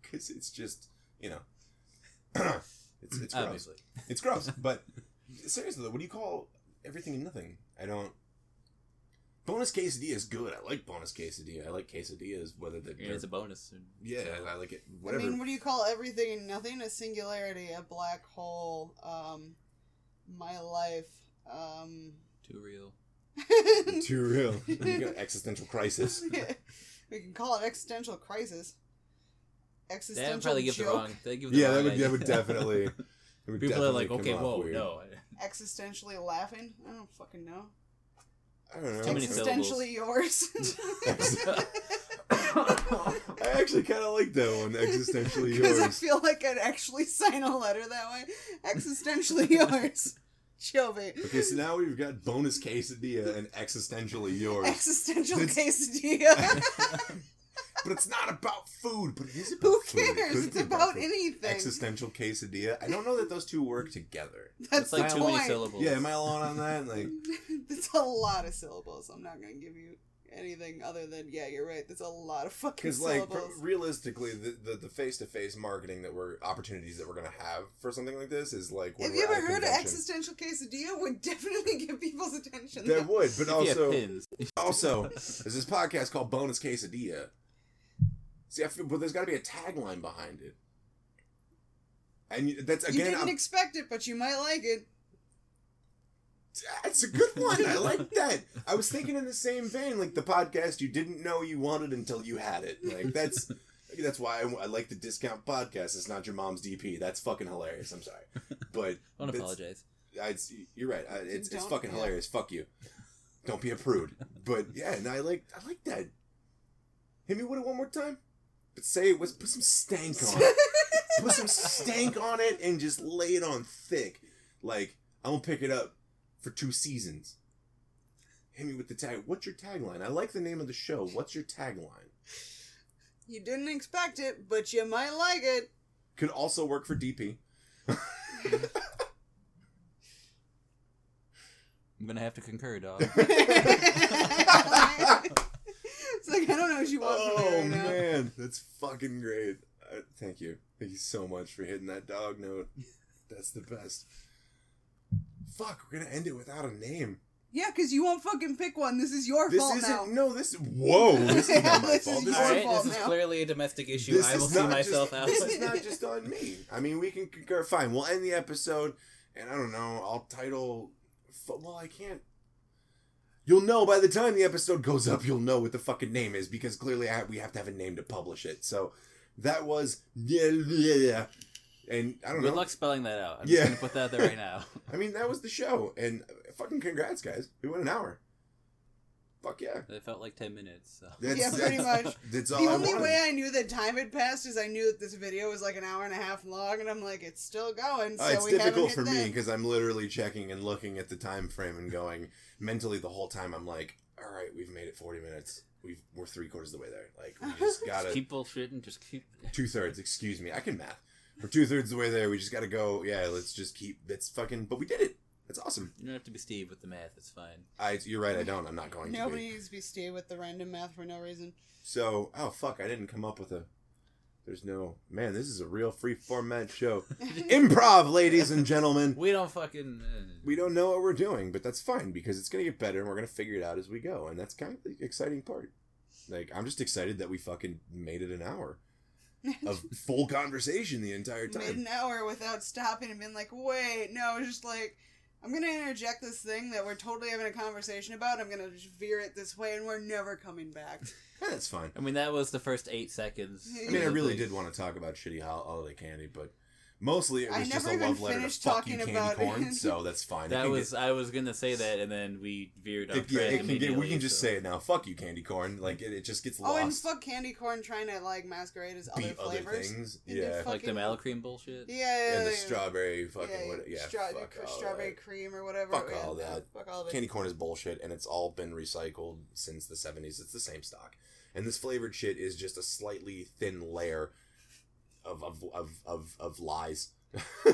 Because it's just you know, it's it's gross. Obviously, It's gross. But seriously, though, what do you call everything and nothing? I don't. Bonus quesadilla is good. I like bonus quesadilla. I like quesadillas, whether they're Yeah, it's a bonus. yeah, I like it. I mean, what do you call everything and nothing? A singularity, a black hole, um, my life, um. Too real. Too real. You got existential crisis. we can call it existential crisis. Existential That would probably give joke. the wrong. They give the Yeah, wrong that would idea. that would definitely. it would People are like, okay, whoa, weird. no. Existentially laughing. I don't fucking know. I don't know. Too many Existentially yours. I actually kind of like that one. Existentially Because I yours. feel like I'd actually sign a letter that way. Existentially yours. Jovi. Okay, so now we've got bonus quesadilla and existentially yours. Existential It's- quesadilla. but it's not about food. But it is about Who food. It cares? could It's be about anything. Existential quesadilla. I don't know that those two work together. That's It's like the too many syllables. Yeah, am I alone on that? Like, That's a lot of syllables. I'm not gonna give you anything other than yeah, you're right. That's a lot of fucking because like syllables. pr- realistically, the the the face to face marketing that we're opportunities that we're gonna have for something like this is like. When Have you we're at ever heard of existential quesadilla? Would definitely get people's attention. That would, but If you have also pins. also there's this podcast called Bonus Quesadilla. See, I feel, but there's got to be a tagline behind it, and you- that's you didn't I'm- expect it, but you might like it. That's a good one. I like that. I was thinking in the same vein, like the podcast you didn't know you wanted until you had it. Like that's that's why I, I like the discount podcast. It's not your mom's DP. That's fucking hilarious. I'm sorry, but Don't apologize. I, you're right. I, it's it's Don't- fucking yeah. hilarious. Fuck you. Don't be a prude. But yeah, and I like I like that. Hit me with it one more time. But say it was put some stank on it. put some stank on it and just lay it on thick. Like I'm gonna pick it up for two seasons. Hit me with the tag. What's your tagline? I like the name of the show. What's your tagline? You didn't expect it, but you might like it. Could also work for DP. I'm gonna have to concur, dog. it's like I don't know what you want from me Oh right now. man, that's fucking great. Uh, thank you, thank you so much for hitting that dog note. That's the best. Fuck, we're gonna end it without a name. Yeah, because you won't fucking pick one. This is your This fault isn't. now. No, this. Whoa, this is not my This fault. is This your is, Alright, fault this is now. clearly a domestic issue. this I will is see not myself just, out. This is not just on me. I mean, we can concur. Fine, we'll end the episode, and I don't know. I'll title. Well, I can't. You'll know by the time the episode goes up. You'll know what the fucking name is because clearly I, we have to have a name to publish it. So that was yeah, yeah. And I don't Good know. luck spelling that out. I'm Yeah. just gonna put that there right now. I mean, that was the show, and uh, fucking congrats, guys. We went an hour. Fuck yeah. It felt like ten minutes. So. That's, Yeah, pretty that's- much. That's all The I only wanted. way I knew that time had passed is I knew that this video was like an hour and a half long, and I'm like, it's still going. So Uh, it's we haven't difficult hit for me because I'm literally checking and looking at the time frame and going mentally the whole time. I'm like, all right, we've made it 40 minutes. We've we're three quarters of the way there. Like we just gotta Just keep bullshitting. Just keep. two thirds. Excuse me, I can math. We're two thirds of the way there. We just gotta go. Yeah, let's just keep. It's fucking. But we did it. That's awesome. You don't have to be Steve with the math. It's fine. I. You're right. I don't. I'm not going to. Nobody Be. needs to be Steve with the random math for no reason. So oh fuck, I didn't come up with a. There's no man. This is a real free format show. Improv, ladies and gentlemen. We don't fucking. Uh, we don't know what we're doing, but that's fine because it's gonna get better and we're gonna figure it out as we go, and that's kind of the exciting part. Like I'm just excited that we fucking made it an hour of full conversation the entire Made time. an hour without stopping and being like, wait, no, it's just like, I'm gonna interject this thing that we're totally having a conversation about. I'm gonna just veer it this way, and we're never coming back. Yeah, that's fine. I mean, that was the first eight seconds. I mean, I really did want to talk about shitty hol- holiday candy, but Mostly it I was just a love letter to finished fuck you, candy corn. So that's fine. That was get- I was gonna say that, and then we veered off it, yeah, it can get. We can just so- say it now. Fuck you, candy corn. Like it, it just gets lost. Oh, and lost. fuck candy corn trying to like masquerade as other beat other flavors. things. And Yeah. fuck- like the fucking- mellowcreme bullshit. Yeah, yeah, and the yeah. strawberry fucking yeah, what? Yeah, stra- fuck all strawberry that. cream or whatever. Fuck all that. Fuck all of it. Candy corn is bullshit, and it's all been recycled since the seventies. It's the same stock, and this flavored shit is just a slightly thin layer of of of of, of lies.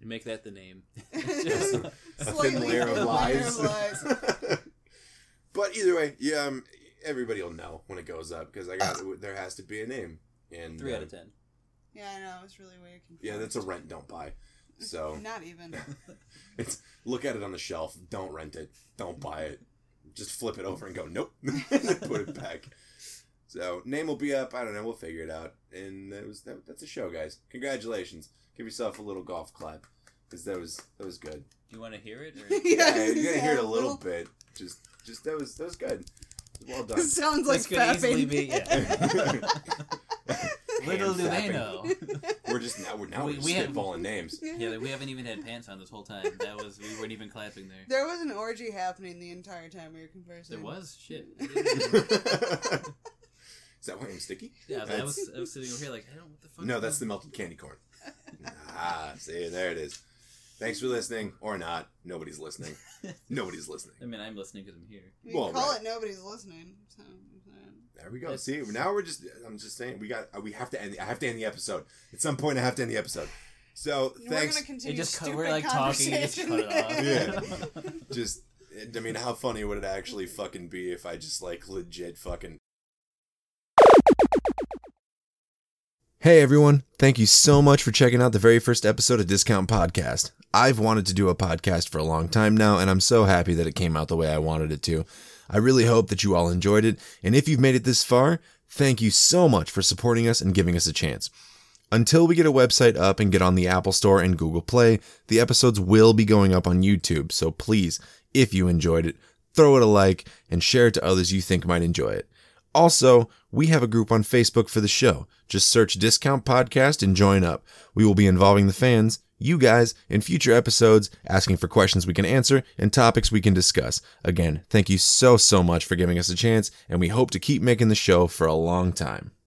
You make that the name. Just a thin Slightly layer of thin layer lies. of lies. but either way, yeah, um, everybody will know when it goes up because I got there has to be a name. And Three um, out of ten. Yeah, I know. It's really weird. Yeah, that's a rent don't buy. So Not even. it's look at it on the shelf. Don't rent it. Don't buy it. Just flip it over and go nope. Put it back. So name will be up. I don't know. We'll figure it out. And that was that, that's a show, guys. Congratulations. Give yourself a little golf clap because that was that was good. Do you want to hear it? Or... Yeah, Yes, you gotta hear it a little bit. Just just that was that was good. Well done. Sounds like This could easily fapping. be. Yeah. Little do they know. We're just now we're now We- we, are we had- spitballing names. Yeah, like, we haven't even had pants on this whole time. That was we weren't even clapping there. There was an orgy happening the entire time we were conversing. There was shit. Is that why I'm sticky? Yeah, I was, I was sitting over here like I don't know what the fuck. No, that's that? the melted candy corn. ah, see, there it is. Thanks for listening, or not. Nobody's listening. Nobody's listening. I mean, I'm listening because I'm here. We Well, call right. it nobody's listening. So, so. There we go. That's- See, now we're just. I'm just saying we got. We have to end. I have to end the episode. At some point, I have to end the episode. So We're thanks. gonna continue It just cut, stupid we're like talking, you just cut it off. Yeah. Just. I mean, how funny would it actually fucking be if I just like legit fucking. Hey everyone, thank you so much for checking out the very first episode of Discount Podcast. I've wanted to do a podcast for a long time now, and I'm so happy that it came out the way I wanted it to. I really hope that you all enjoyed it, and if you've made it this far, thank you so much for supporting us and giving us a chance. Until we get a website up and get on the Apple Store and Google Play, the episodes will be going up on YouTube, so please, if you enjoyed it, throw it a like and share it to others you think might enjoy it. Also, we have a group on Facebook for the show. Just search Discount Podcast and join up. We will be involving the fans, you guys, in future episodes, asking for questions we can answer and topics we can discuss. Again, thank you so, so much for giving us a chance, and we hope to keep making the show for a long time.